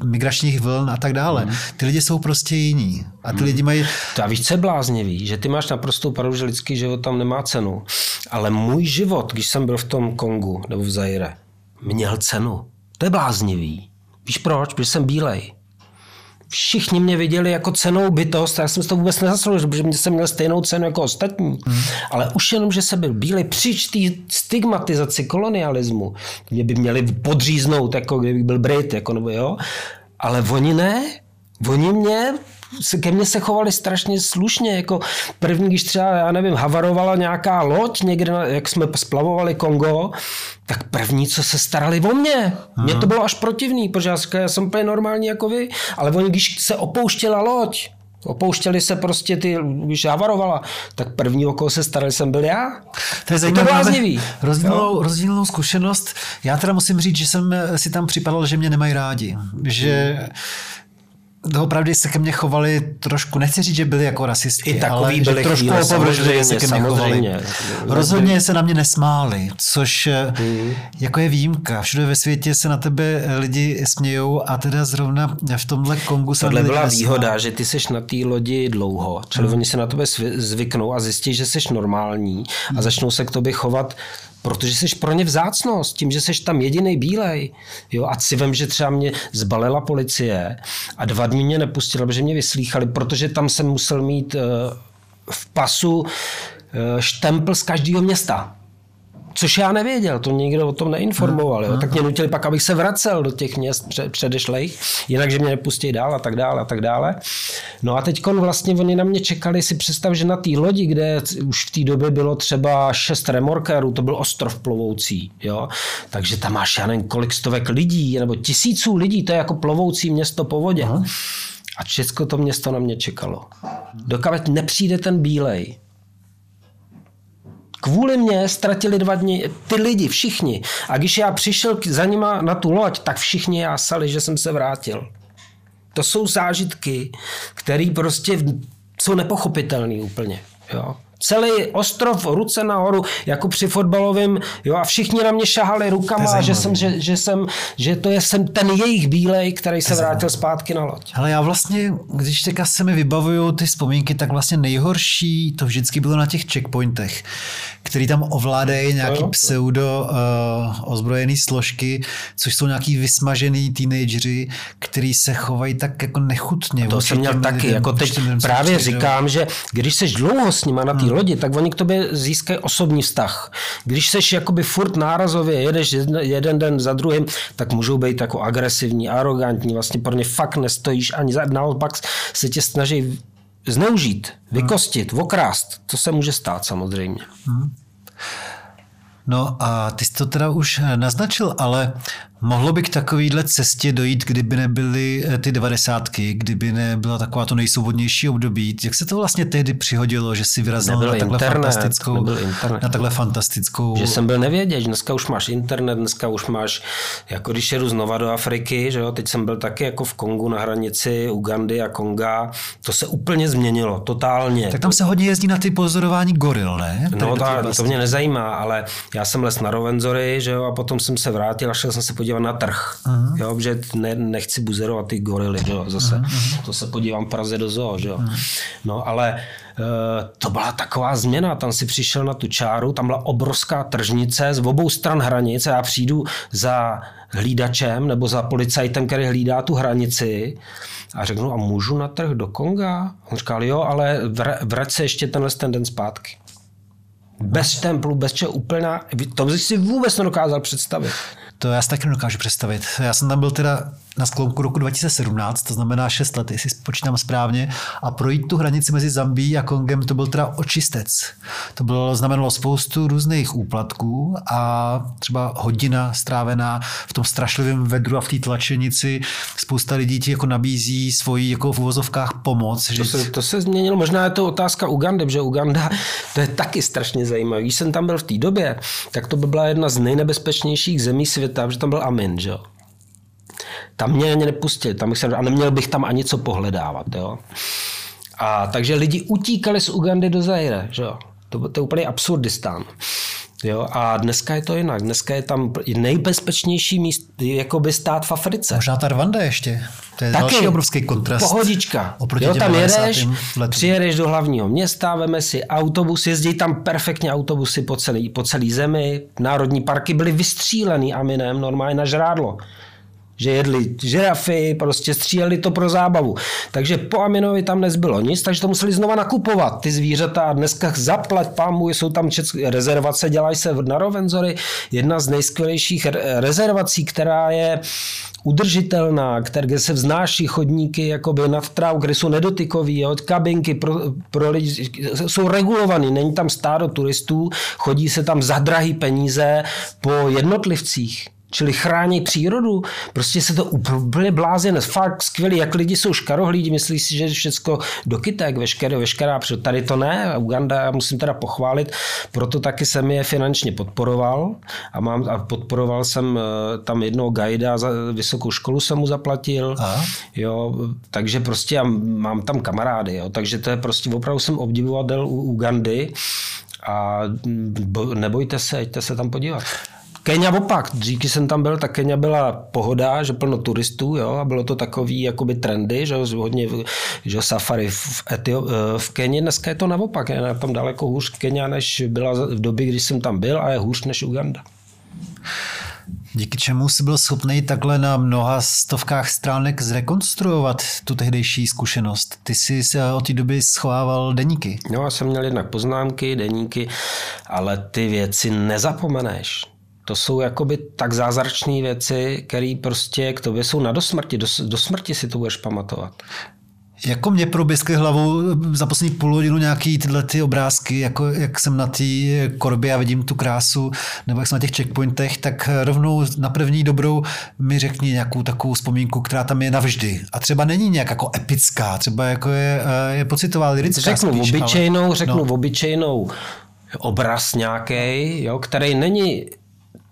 uh, migračních vln a tak dále. Hmm. Ty lidi jsou prostě jiní. A ty lidi mají... To a víš, co je bláznivý? Že ty máš naprostou pravdu, že lidský život tam nemá cenu. Ale můj život, když jsem byl v tom Kongu nebo v Zaire, měl cenu. To je bláznivý. Víš proč? Protože jsem bílej. Všichni mě viděli jako cenou bytost, já jsem si to vůbec nezasloužil, protože mě jsem měl stejnou cenu jako ostatní. Hmm. Ale už jenom, že jsem byl bílej, při té stigmatizaci kolonialismu, mě by měli podříznout, jako kdybych byl Brit, jako nebo jo. Ale oni ne, oni mě se, ke mně se chovali strašně slušně, jako první, když třeba, já nevím, havarovala nějaká loď někde, jak jsme splavovali Kongo, tak první, co se starali o mě. Mně to bylo až protivný, protože já, jsem úplně normální jako vy, ale oni, když se opouštěla loď, opouštěli se prostě ty, když havarovala, tak první, o koho se starali, jsem byl já. To je zajímavé. Rozdílnou, rozdílnou zkušenost. Já teda musím říct, že jsem si tam připadal, že mě nemají rádi. Že Doopravdy se ke mně chovali trošku, nechci říct, že byli jako rasisti, I takový ale že byli trošku chvíle, opovržlivě se ke mně chovali. Rozhodně se na mě nesmáli, což mm. jako je výjimka. Všude ve světě se na tebe lidi smějou a teda zrovna v tomhle Kongu se Tohle byla nesmáli. výhoda, že ty seš na té lodi dlouho, čili oni se na tebe zvyknou a zjistí, že seš normální a začnou se k tobě chovat protože jsi pro ně vzácnost, tím, že jsi tam jediný bílej. Jo, a si vem, že třeba mě zbalila policie a dva dny mě nepustila, protože mě vyslýchali, protože tam jsem musel mít eh, v pasu eh, štempl z každého města. Což já nevěděl, to nikdo o tom neinformoval. Jo. Tak mě nutili pak, abych se vracel do těch měst pře- předešlejch, jinak, že mě nepustí dál a tak dále a tak dále. No a teď vlastně oni na mě čekali, si představ, že na té lodi, kde už v té době bylo třeba šest remorkérů, to byl ostrov plovoucí, jo. Takže tam máš, já nevím, kolik stovek lidí, nebo tisíců lidí, to je jako plovoucí město po vodě. Aha. A Česko to město na mě čekalo. Dokud nepřijde ten bílej, Kvůli mě ztratili dva dny ty lidi, všichni. A když já přišel za nima na tu loď, tak všichni jásali, že jsem se vrátil. To jsou zážitky, které prostě jsou nepochopitelné úplně. Jo. Celý ostrov ruce nahoru, jako při fotbalovém, jo, a všichni na mě šahali rukama, že, jsem, že, že, jsem, že to je jsem ten jejich bílej, který se vrátil zpátky na loď. Ale já vlastně, když teďka se mi vybavují ty vzpomínky, tak vlastně nejhorší to vždycky bylo na těch checkpointech, který tam ovládají nějaký jo. pseudo uh, ozbrojený složky, což jsou nějaký vysmažený teenageři, který se chovají tak jako nechutně. To vůči jsem měl taky. lidem, Jako teď lidem, právě říkám, že když seš dlouho s nima na té Hmm. lodi, tak oni k tobě získají osobní vztah. Když seš jakoby furt nárazově, jedeš jeden- jeden den za druhým, tak můžou být jako agresivní, arrogantní, vlastně pro ně fakt nestojíš ani za, naopak se tě snaží zneužít, Hmm. vykostit, okrást. To se může stát samozřejmě. No a ty jsi to teda už naznačil, ale Mohlo by k takovýhle cestě dojít, kdyby nebyly eh, ty devadesátky, kdyby nebyla taková to nejsvobodnější období. Jak se to vlastně tehdy přihodilo, že si vyrazil na takhle, internet, fantastickou, na takhle fantastickou... Že jsem byl nevědět, dneska už máš internet, dneska už máš, jako když jedu znova do Afriky, že jo, teď jsem byl taky jako v Kongu na hranici Ugandy a Konga, to se úplně změnilo, totálně. Tak tam se hodně jezdí na ty pozorování goril, ne? Tady no ta, to mě nezajímá, ale já jsem les na Rovenzory, že jo, a potom jsem se vrátil a šel jsem se podívat na trh. Uh-huh. Jo, že ne, nechci buzerovat ty gorily, jo, zase. Uh-huh. To se podívám v Praze do zoo, jo. Uh-huh. No ale uh, to byla taková změna, tam si přišel na tu čáru, tam byla obrovská tržnice z obou stran hranice já přijdu za hlídačem nebo za policajtem, který hlídá tu hranici a řeknu, a můžu na trh do Konga? On říkal, jo, ale vrať se ještě tenhle ten den zpátky. Bez templu, bez čeho úplná, to bych si vůbec nedokázal představit. To já si taky nedokážu představit. Já jsem tam byl teda na skloubku roku 2017, to znamená 6 let, jestli počítám správně, a projít tu hranici mezi Zambií a Kongem, to byl teda očistec. To bylo, znamenalo spoustu různých úplatků a třeba hodina strávená v tom strašlivém vedru a v té tlačenici. Spousta lidí ti jako nabízí svoji jako v uvozovkách pomoc. To, se, to se změnilo, možná je to otázka Ugandy, že Uganda, to je taky strašně zajímavé. Když jsem tam byl v té době, tak to by byla jedna z nejnebezpečnějších zemí světa, že tam byl Amin, že jo tam mě ani nepustili, tam bych se, a neměl bych tam ani co pohledávat. Jo? A takže lidi utíkali z Ugandy do Zaire. Že jo? To, to je úplně absurdistán. Jo, a dneska je to jinak. Dneska je tam nejbezpečnější míst, jako by stát v Africe. Možná ta Rwanda ještě. To je Taky, další obrovský kontrast. Pohodička. Jo, tam jedeš, přijedeš do hlavního města, veme si autobus, jezdí tam perfektně autobusy po celé po celý zemi. Národní parky byly vystřílený Aminem normálně na žrádlo že jedli žirafy, prostě stříleli to pro zábavu. Takže po Aminovi tam nezbylo nic, takže to museli znova nakupovat ty zvířata a dneska zaplať pámu, jsou tam české rezervace, dělají se na Rovenzory, jedna z nejskvělejších rezervací, která je udržitelná, kde se vznáší chodníky jakoby nad trávu, kde jsou nedotykový, jo, kabinky pro, pro lidi jsou regulovaný, není tam stádo turistů, chodí se tam za drahý peníze po jednotlivcích čili chrání přírodu. Prostě se to úplně blázen, fakt skvělý, jak lidi jsou škarohlídi, myslí si, že všechno do kytek, veškeré, veškerá příroda. Tady to ne, Uganda, já musím teda pochválit, proto taky jsem je finančně podporoval a, mám, a podporoval jsem eh, tam jednoho guida, za vysokou školu jsem mu zaplatil, Aha. jo, takže prostě já mám tam kamarády, jo, takže to je prostě opravdu jsem obdivovatel u Ugandy a nebojte se, jděte se tam podívat. Kenia opak, díky jsem tam byl, tak Kenia byla pohoda, že plno turistů, jo, a bylo to takový jakoby trendy, že hodně, že safari v, Etio, eh, v Kenii, dneska je to naopak, je na tom daleko hůř Kenia, než byla v době, kdy jsem tam byl a je hůř než Uganda. Díky čemu jsi byl schopný takhle na mnoha stovkách stránek zrekonstruovat tu tehdejší zkušenost? Ty jsi se od té doby schovával deníky. No, já jsem měl jednak poznámky, deníky, ale ty věci nezapomeneš. To jsou jakoby tak zázračné věci, které prostě k tobě jsou na dosmrti. Do, do smrti si to budeš pamatovat. Jako mě proběskly hlavou za poslední půl hodinu nějaký tyhle ty obrázky, jako jak jsem na té korbě a vidím tu krásu, nebo jak jsem na těch checkpointech, tak rovnou na první dobrou mi řekni nějakou takovou vzpomínku, která tam je navždy. A třeba není nějak jako epická, třeba jako je, eh, je pocitová, lirická Řeknu spíš, obyčejnou, ale... řeknu no. obyčejnou obraz nějaký, který není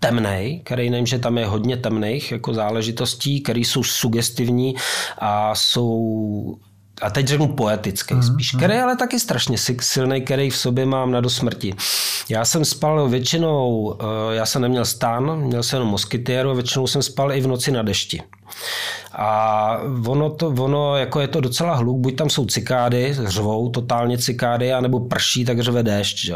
temný, který nevím, že tam je hodně temných jako záležitostí, které jsou sugestivní a jsou a teď řeknu poetický mm, spíš, mm. který ale taky strašně silný, který v sobě mám na dosmrti. Já jsem spal většinou, eh, já jsem neměl stán, měl jsem jenom moskytéru většinou jsem spal i v noci na dešti. A ono, to, ono jako je to docela hluk, buď tam jsou cikády, řvou totálně cikády, anebo prší, tak řve déšť. Že?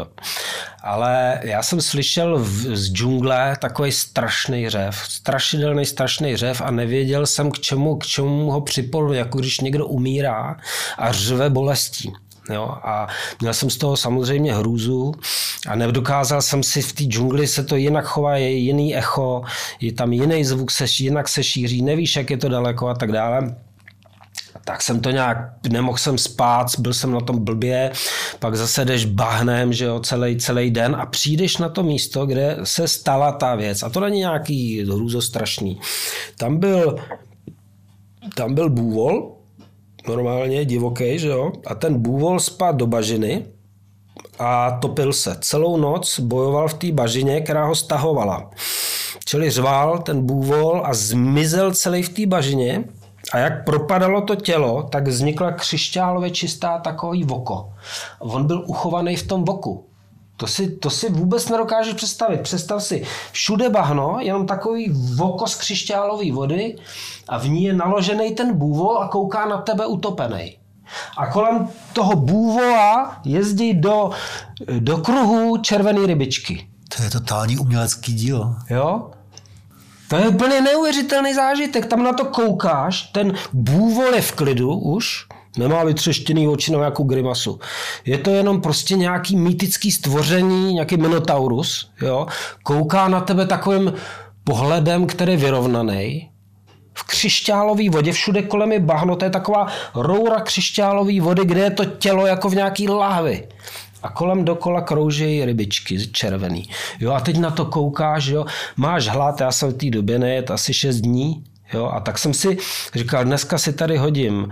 Ale já jsem slyšel v, z džungle takový strašný řev, strašidelný strašný řev a nevěděl jsem k čemu, k čemu ho připolu, jako když někdo umírá a řve bolestí. Jo? A měl jsem z toho samozřejmě hrůzu a nedokázal jsem si v té džungli se to jinak chová, je jiný echo, je tam jiný zvuk, se, jinak se šíří, nevíš, jak je to daleko a tak dále. Tak jsem to nějak, nemohl jsem spát, byl jsem na tom blbě, pak zase jdeš bahnem, že jo, celý, celý den a přijdeš na to místo, kde se stala ta věc. A to není nějaký hrůzostrašný. Tam byl, tam byl bůvol, normálně divoký, že jo, a ten bůvol spad do bažiny, a topil se. Celou noc bojoval v té bažině, která ho stahovala. Čili řval ten bůvol a zmizel celý v té bažině a jak propadalo to tělo, tak vznikla křišťálově čistá takový voko. On byl uchovaný v tom voku. To si, to si vůbec nedokážeš představit. Představ si, všude bahno, jenom takový voko z křišťálové vody a v ní je naložený ten bůvol a kouká na tebe utopený. A kolem toho bůvola jezdí do, do kruhu červené rybičky. To je totální umělecký dílo. Jo? To je úplně neuvěřitelný zážitek. Tam na to koukáš, ten bůvol je v klidu už, nemá vytřeštěný oči na nějakou grimasu. Je to jenom prostě nějaký mýtický stvoření, nějaký minotaurus, jo? kouká na tebe takovým pohledem, který je vyrovnaný, v křišťálové vodě, všude kolem je bahno, to je taková roura křišťálové vody, kde je to tělo jako v nějaký lahvi. A kolem dokola kroužejí rybičky červený. Jo, a teď na to koukáš, jo, máš hlad, já jsem v té době nejet asi 6 dní, jo, a tak jsem si říkal, dneska si tady hodím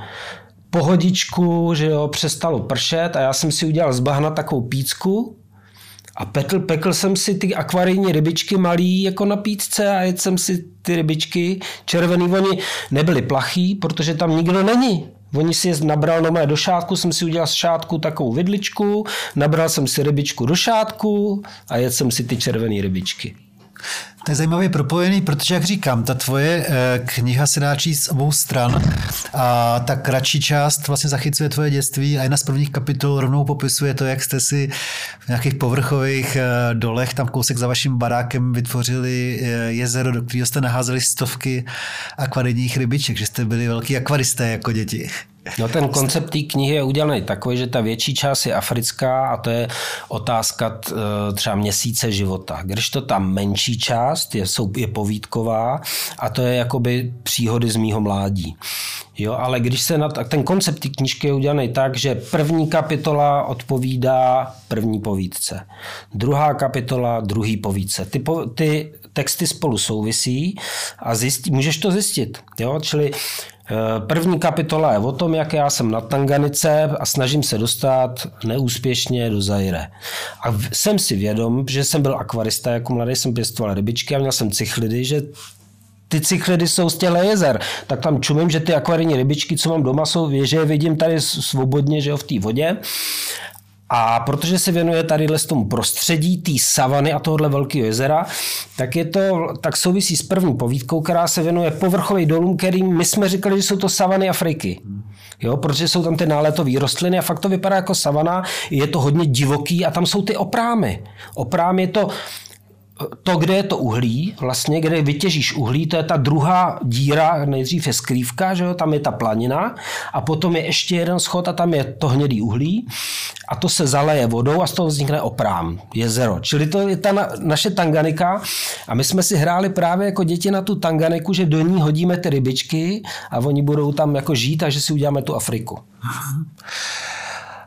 pohodičku, že jo, přestalo pršet a já jsem si udělal z bahna takovou pícku, a pekl, pekl jsem si ty akvarijní rybičky malý jako na pícce a jedl jsem si ty rybičky červený. Oni nebyly plachý, protože tam nikdo není. Oni si je nabral no do šátku, jsem si udělal z šátku takovou vidličku, nabral jsem si rybičku do šátku a jedl jsem si ty červené rybičky. To je zajímavě propojený, protože, jak říkám, ta tvoje eh, kniha se dá číst z obou stran a ta kratší část vlastně zachycuje tvoje dětství a jedna z prvních kapitol rovnou popisuje to, jak jste si v nějakých povrchových eh, dolech, tam kousek za vaším barákem vytvořili eh, jezero, do kterého jste naházeli stovky akvarijních rybiček, že jste byli velký akvaristé jako děti. No ten koncept té knihy je udělaný takový, že ta větší část je africká a to je otázka třeba měsíce života. Když to ta menší část je, jsou, je povídková a to je jakoby příhody z mýho mládí. Jo, ale když se na ten koncept té knížky je udělaný tak, že první kapitola odpovídá první povídce, druhá kapitola druhý povídce. Ty, po, ty texty spolu souvisí a zjistí, můžeš to zjistit. Jo? Čili první kapitola je o tom, jak já jsem na Tanganice a snažím se dostat neúspěšně do Zaire. A jsem si vědom, že jsem byl akvarista, jako mladý jsem pěstoval rybičky a měl jsem cichlidy, že ty cichlidy jsou z těle jezer, tak tam čumím, že ty akvarijní rybičky, co mám doma, jsou, že je vidím tady svobodně, že jo, v té vodě. A protože se věnuje tady tomu prostředí, té savany a tohohle velkého jezera, tak je to, tak souvisí s první povídkou, která se věnuje povrchovým dolům, kterým my jsme říkali, že jsou to savany Afriky. Jo, protože jsou tam ty náletové rostliny a fakt to vypadá jako savana, je to hodně divoký a tam jsou ty oprámy. Oprám je to, to, kde je to uhlí, vlastně, kde vytěžíš uhlí, to je ta druhá díra, nejdřív je skrývka, že jo, tam je ta planina a potom je ještě jeden schod a tam je to hnědý uhlí a to se zaleje vodou a z toho vznikne oprám, jezero. Čili to je ta na, naše tanganika a my jsme si hráli právě jako děti na tu tanganiku, že do ní hodíme ty rybičky a oni budou tam jako žít a že si uděláme tu Afriku.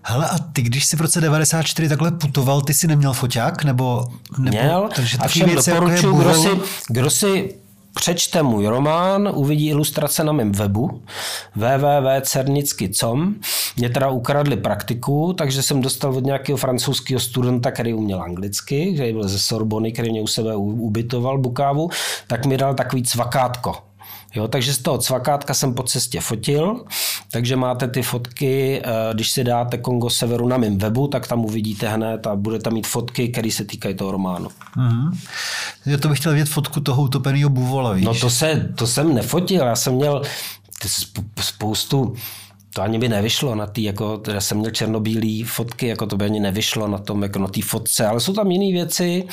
Hele, a ty, když jsi v roce 94 takhle putoval, ty jsi neměl foťák? Nebo, nebo Měl, takže a všem věci, doporučuji, jako kdo, si, kdo si přečte můj román, uvidí ilustrace na mém webu www.cernicky.com. Mě teda ukradli praktiku, takže jsem dostal od nějakého francouzského studenta, který uměl anglicky, který byl ze Sorbony, který mě u sebe ubytoval Bukávu, tak mi dal takový cvakátko Jo, takže z toho cvakátka jsem po cestě fotil, takže máte ty fotky, eh, když si dáte Kongo Severu na mém webu, tak tam uvidíte hned a budete mít fotky, které se týkají toho románu. Mm-hmm. Já to bych chtěl vidět fotku toho utopeného buvola, víš? No to, se, to jsem nefotil, já jsem měl spoustu to ani by nevyšlo na tý, jako, teda jsem měl černobílý fotky, jako to by ani nevyšlo na tom, jako na té fotce, ale jsou tam jiné věci,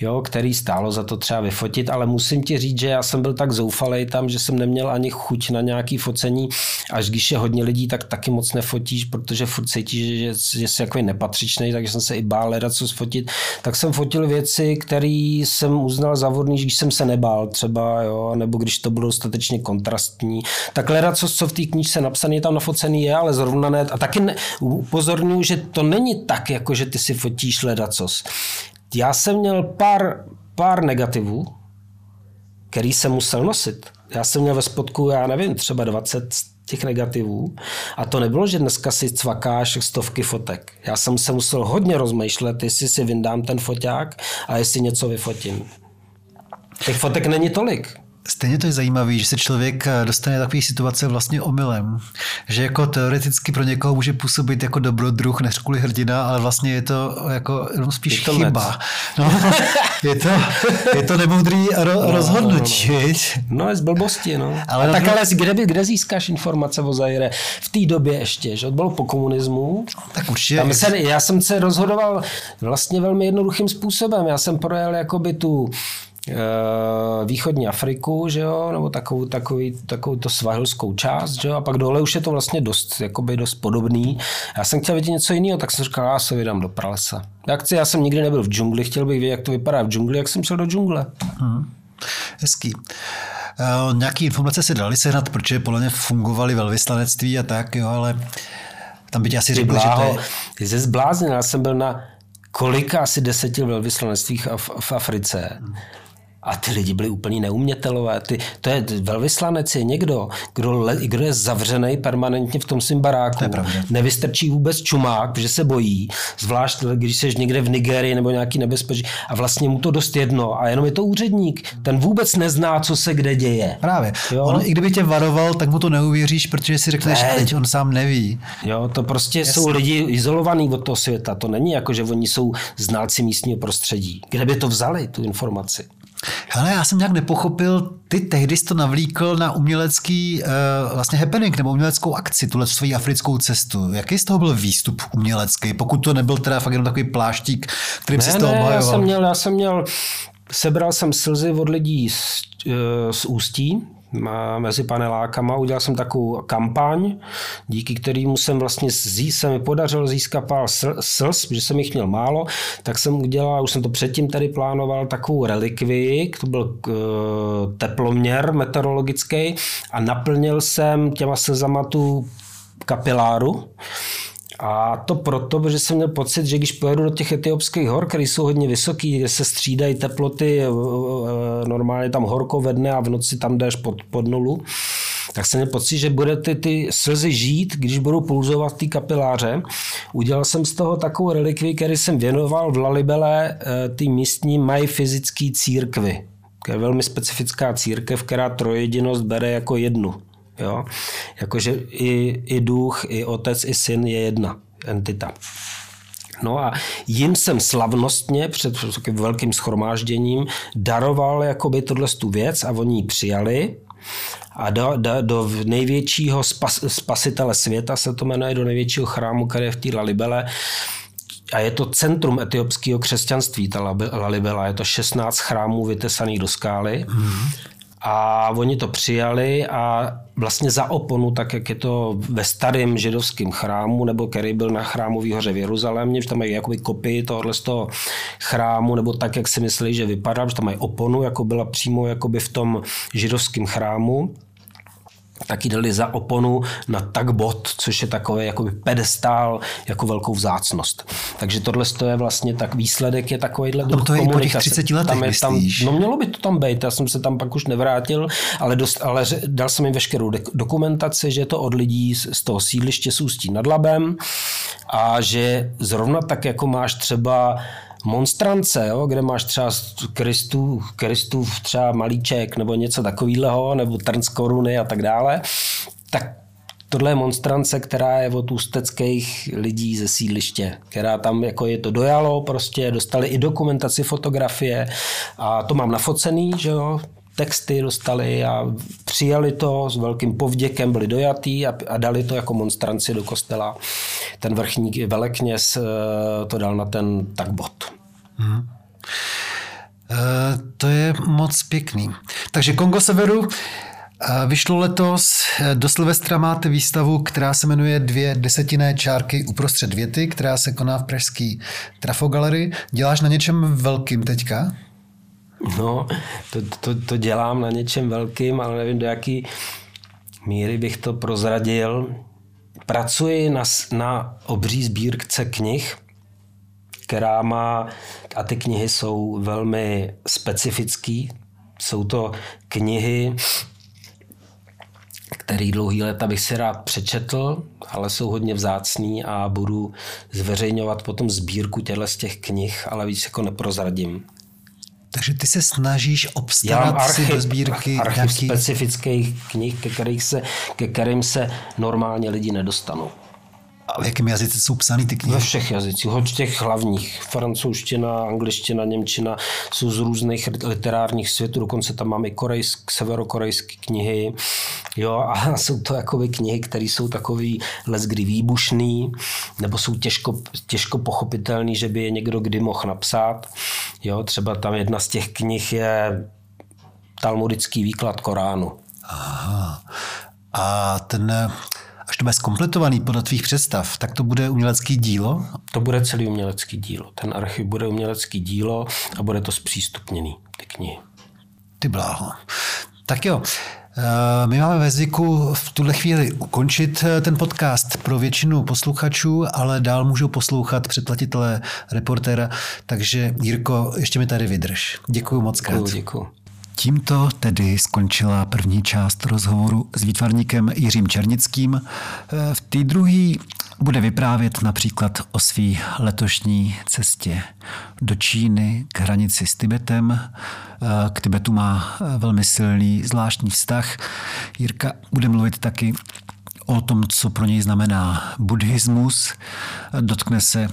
jo, který stálo za to třeba vyfotit, ale musím ti říct, že já jsem byl tak zoufalý tam, že jsem neměl ani chuť na nějaký focení, až když je hodně lidí, tak taky moc nefotíš, protože furt cítíš, že, že jsi jako nepatřičný, takže jsem se i bál hledat co sfotit, tak jsem fotil věci, které jsem uznal za vhodný, když jsem se nebál třeba, jo, nebo když to bylo dostatečně kontrastní. Tak hledat co, co v té knížce napsané tam nafocený je, ale zrovna ne. A taky ne, upozorňuji, že to není tak, jako že ty si fotíš ledacos. Já jsem měl pár, pár negativů, který jsem musel nosit. Já jsem měl ve spodku, já nevím, třeba 20 těch negativů. A to nebylo, že dneska si cvakáš stovky fotek. Já jsem se musel hodně rozmýšlet, jestli si vyndám ten foťák a jestli něco vyfotím. Těch fotek není tolik. Stejně to je zajímavé, že se člověk eh, dostane do takové situace vlastně omylem. Že jako teoreticky pro někoho může působit jako dobrodruh, než kvůli hrdina, ale vlastně je to jako jenom spíš je to chyba. No, je, to, je to nemoudrý ro, no, rozhodnutí, no, no. no, je z blbosti, no. Ale a tak ale kde, kde získáš informace o Zaire? V té době ještě, že bylo po komunismu. Tak určitě. Tam se, já jsem se rozhodoval vlastně velmi jednoduchým způsobem. Já jsem projel jakoby tu východní Afriku, že jo, nebo takovou, takový, takovou to svahilskou část, že jo, a pak dole už je to vlastně dost, jakoby dost podobný. Já jsem chtěl vidět něco jiného, tak jsem říkal, já se vydám do pralesa. Já, chci, já jsem nikdy nebyl v džungli, chtěl bych vědět, jak to vypadá v džungli, jak jsem šel do džungle. Hmm. Hezký. Uh, nějaký informace se dali sehnat, protože podle mě fungovaly velvyslanectví a tak, jo, ale tam by ti asi řekl, že to je... Ty jsi zbláznil, já jsem byl na kolika asi deseti velvyslanectvích v, v Africe. Hmm a ty lidi byli úplně neumětelové. Ty, to je velvyslanec je někdo, kdo, le, kdo je zavřený permanentně v tom svém baráku. Nevystrčí vůbec čumák, protože se bojí. Zvlášť, když jsi někde v Nigerii nebo nějaký nebezpečí. A vlastně mu to dost jedno. A jenom je to úředník. Ten vůbec nezná, co se kde děje. Právě. Jo? On, I kdyby tě varoval, tak mu to neuvěříš, protože si řekneš, ne. teď on sám neví. Jo, to prostě Jasně. jsou lidi izolovaní od toho světa. To není jako, že oni jsou znalci místního prostředí. Kde by to vzali, tu informaci? Hele, já jsem nějak nepochopil, ty tehdy jsi to navlíkl na umělecký uh, vlastně happening nebo uměleckou akci, tuhle svoji africkou cestu. Jaký z toho byl výstup umělecký, pokud to nebyl teda fakt jenom takový pláštík, kterým si z toho obhajoval? Já jsem měl, já jsem měl, sebral jsem slzy od lidí z, uh, z Ústí, mezi panelákama. Udělal jsem takovou kampaň, díky kterému jsem vlastně zí, se mi podařilo získat pár slz, protože jsem jich měl málo, tak jsem udělal, už jsem to předtím tady plánoval, takovou relikvii, to byl uh, teploměr meteorologický a naplnil jsem těma slzama tu kapiláru a to proto, protože jsem měl pocit, že když pojedu do těch etiopských hor, které jsou hodně vysoké, kde se střídají teploty, normálně tam horko ve dne a v noci tam jdeš pod, pod nulu, tak jsem měl pocit, že bude ty, ty slzy žít, když budou pulzovat ty kapiláře. Udělal jsem z toho takovou relikvi, který jsem věnoval v Lalibele eh, ty místní mají fyzické církvy. To je velmi specifická církev, která trojedinost bere jako jednu. Jo? Jakože i, i duch, i otec, i syn je jedna entita. No a jim jsem slavnostně před velkým schromážděním daroval jakoby tohle tu věc a oni ji přijali a do, do, do největšího spas, spasitele světa se to jmenuje, do největšího chrámu, který je v té Lalibele, a je to centrum etiopského křesťanství, ta Lalibela. Je to 16 chrámů vytesaných do skály. Mm-hmm. A oni to přijali a vlastně za oponu, tak jak je to ve starém židovském chrámu, nebo který byl na chrámový hoře v Jeruzalémě, že tam mají jakoby kopii tohohle z toho chrámu, nebo tak, jak si mysleli, že vypadá, že tam mají oponu, jako byla přímo jakoby v tom židovském chrámu taky dali za oponu na takbot, což je takový jakoby pedestál jako velkou vzácnost. Takže tohle je vlastně tak výsledek je takovýhle druh to je po těch 30 letech, tam je, tam, No mělo by to tam být, já jsem se tam pak už nevrátil, ale, dost, ale dal jsem jim veškerou dokumentaci, že je to od lidí z toho sídliště s Ústí nad Labem a že zrovna tak, jako máš třeba monstrance, jo, kde máš třeba Kristův, Kristův třeba malíček nebo něco takového, nebo trn z koruny a tak dále, tak tohle je monstrance, která je od ústeckých lidí ze sídliště, která tam jako je to dojalo, prostě dostali i dokumentaci, fotografie a to mám nafocený, že jo, texty dostali a přijali to s velkým povděkem, byli dojatý a, a dali to jako monstranci do kostela. Ten vrchní velekněz eh, to dal na ten takbot. Hmm. to je moc pěkný. Takže Kongo Severu Vyšlo letos, do Silvestra máte výstavu, která se jmenuje Dvě desetinné čárky uprostřed věty, která se koná v pražský Trafogalery. Děláš na něčem velkým teďka? No, to, to, to dělám na něčem velkým, ale nevím, do jaký míry bych to prozradil. Pracuji na, na obří sbírce knih, která má, a ty knihy jsou velmi specifické. Jsou to knihy, který dlouhý léta bych si rád přečetl, ale jsou hodně vzácný a budu zveřejňovat potom sbírku těchto z těch knih, ale víc jako neprozradím. Takže ty se snažíš obstarat archiv, si do sbírky archiv nějaký... specifických knih, ke, kterých se, ke kterým se normálně lidi nedostanou. A v jakém jazyce jsou psány ty knihy? Ve všech jazycích, od těch hlavních. Francouzština, angličtina, němčina, jsou z různých literárních světů, dokonce tam máme korejsk, severokorejské knihy. Jo, a jsou to jakoby knihy, které jsou takový kdy výbušný, nebo jsou těžko, těžko pochopitelný, že by je někdo kdy mohl napsat. Jo, třeba tam jedna z těch knih je talmudický výklad Koránu. Aha. A ten až to bude zkompletovaný podle tvých představ, tak to bude umělecký dílo? To bude celý umělecký dílo. Ten archiv bude umělecký dílo a bude to zpřístupněný, ty knihy. Ty bláho. Tak jo, my máme ve zvyku v tuhle chvíli ukončit eh, ten podcast pro většinu posluchačů, ale dál můžou poslouchat předplatitelé reportéra, takže Jirko, ještě mi tady vydrž. Děkuji moc krát. Děkuji, děkuji. Tímto tedy skončila první část rozhovoru s výtvarníkem Jiřím Černickým. V té druhé bude vyprávět například o své letošní cestě do Číny k hranici s Tibetem. K Tibetu má velmi silný zvláštní vztah. Jirka bude mluvit taky o tom, co pro něj znamená buddhismus. Dotkne se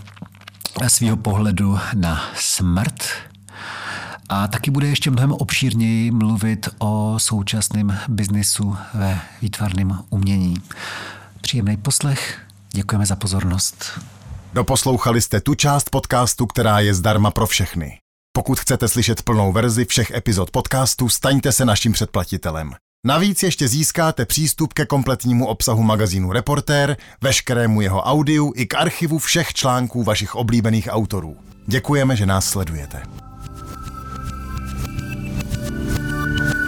svého pohledu na smrt a taky bude ještě mnohem obšírněji mluvit o současném biznisu ve výtvarném umění. Příjemný poslech, děkujeme za pozornost. Doposlouchali jste tu část podcastu, která je zdarma pro všechny. Pokud chcete slyšet plnou verzi všech epizod podcastu, staňte se naším předplatitelem. Navíc ještě získáte přístup ke kompletnímu obsahu magazínu Reportér, veškerému jeho audiu i k archivu všech článků vašich oblíbených autorů. Děkujeme, že nás sledujete. うん。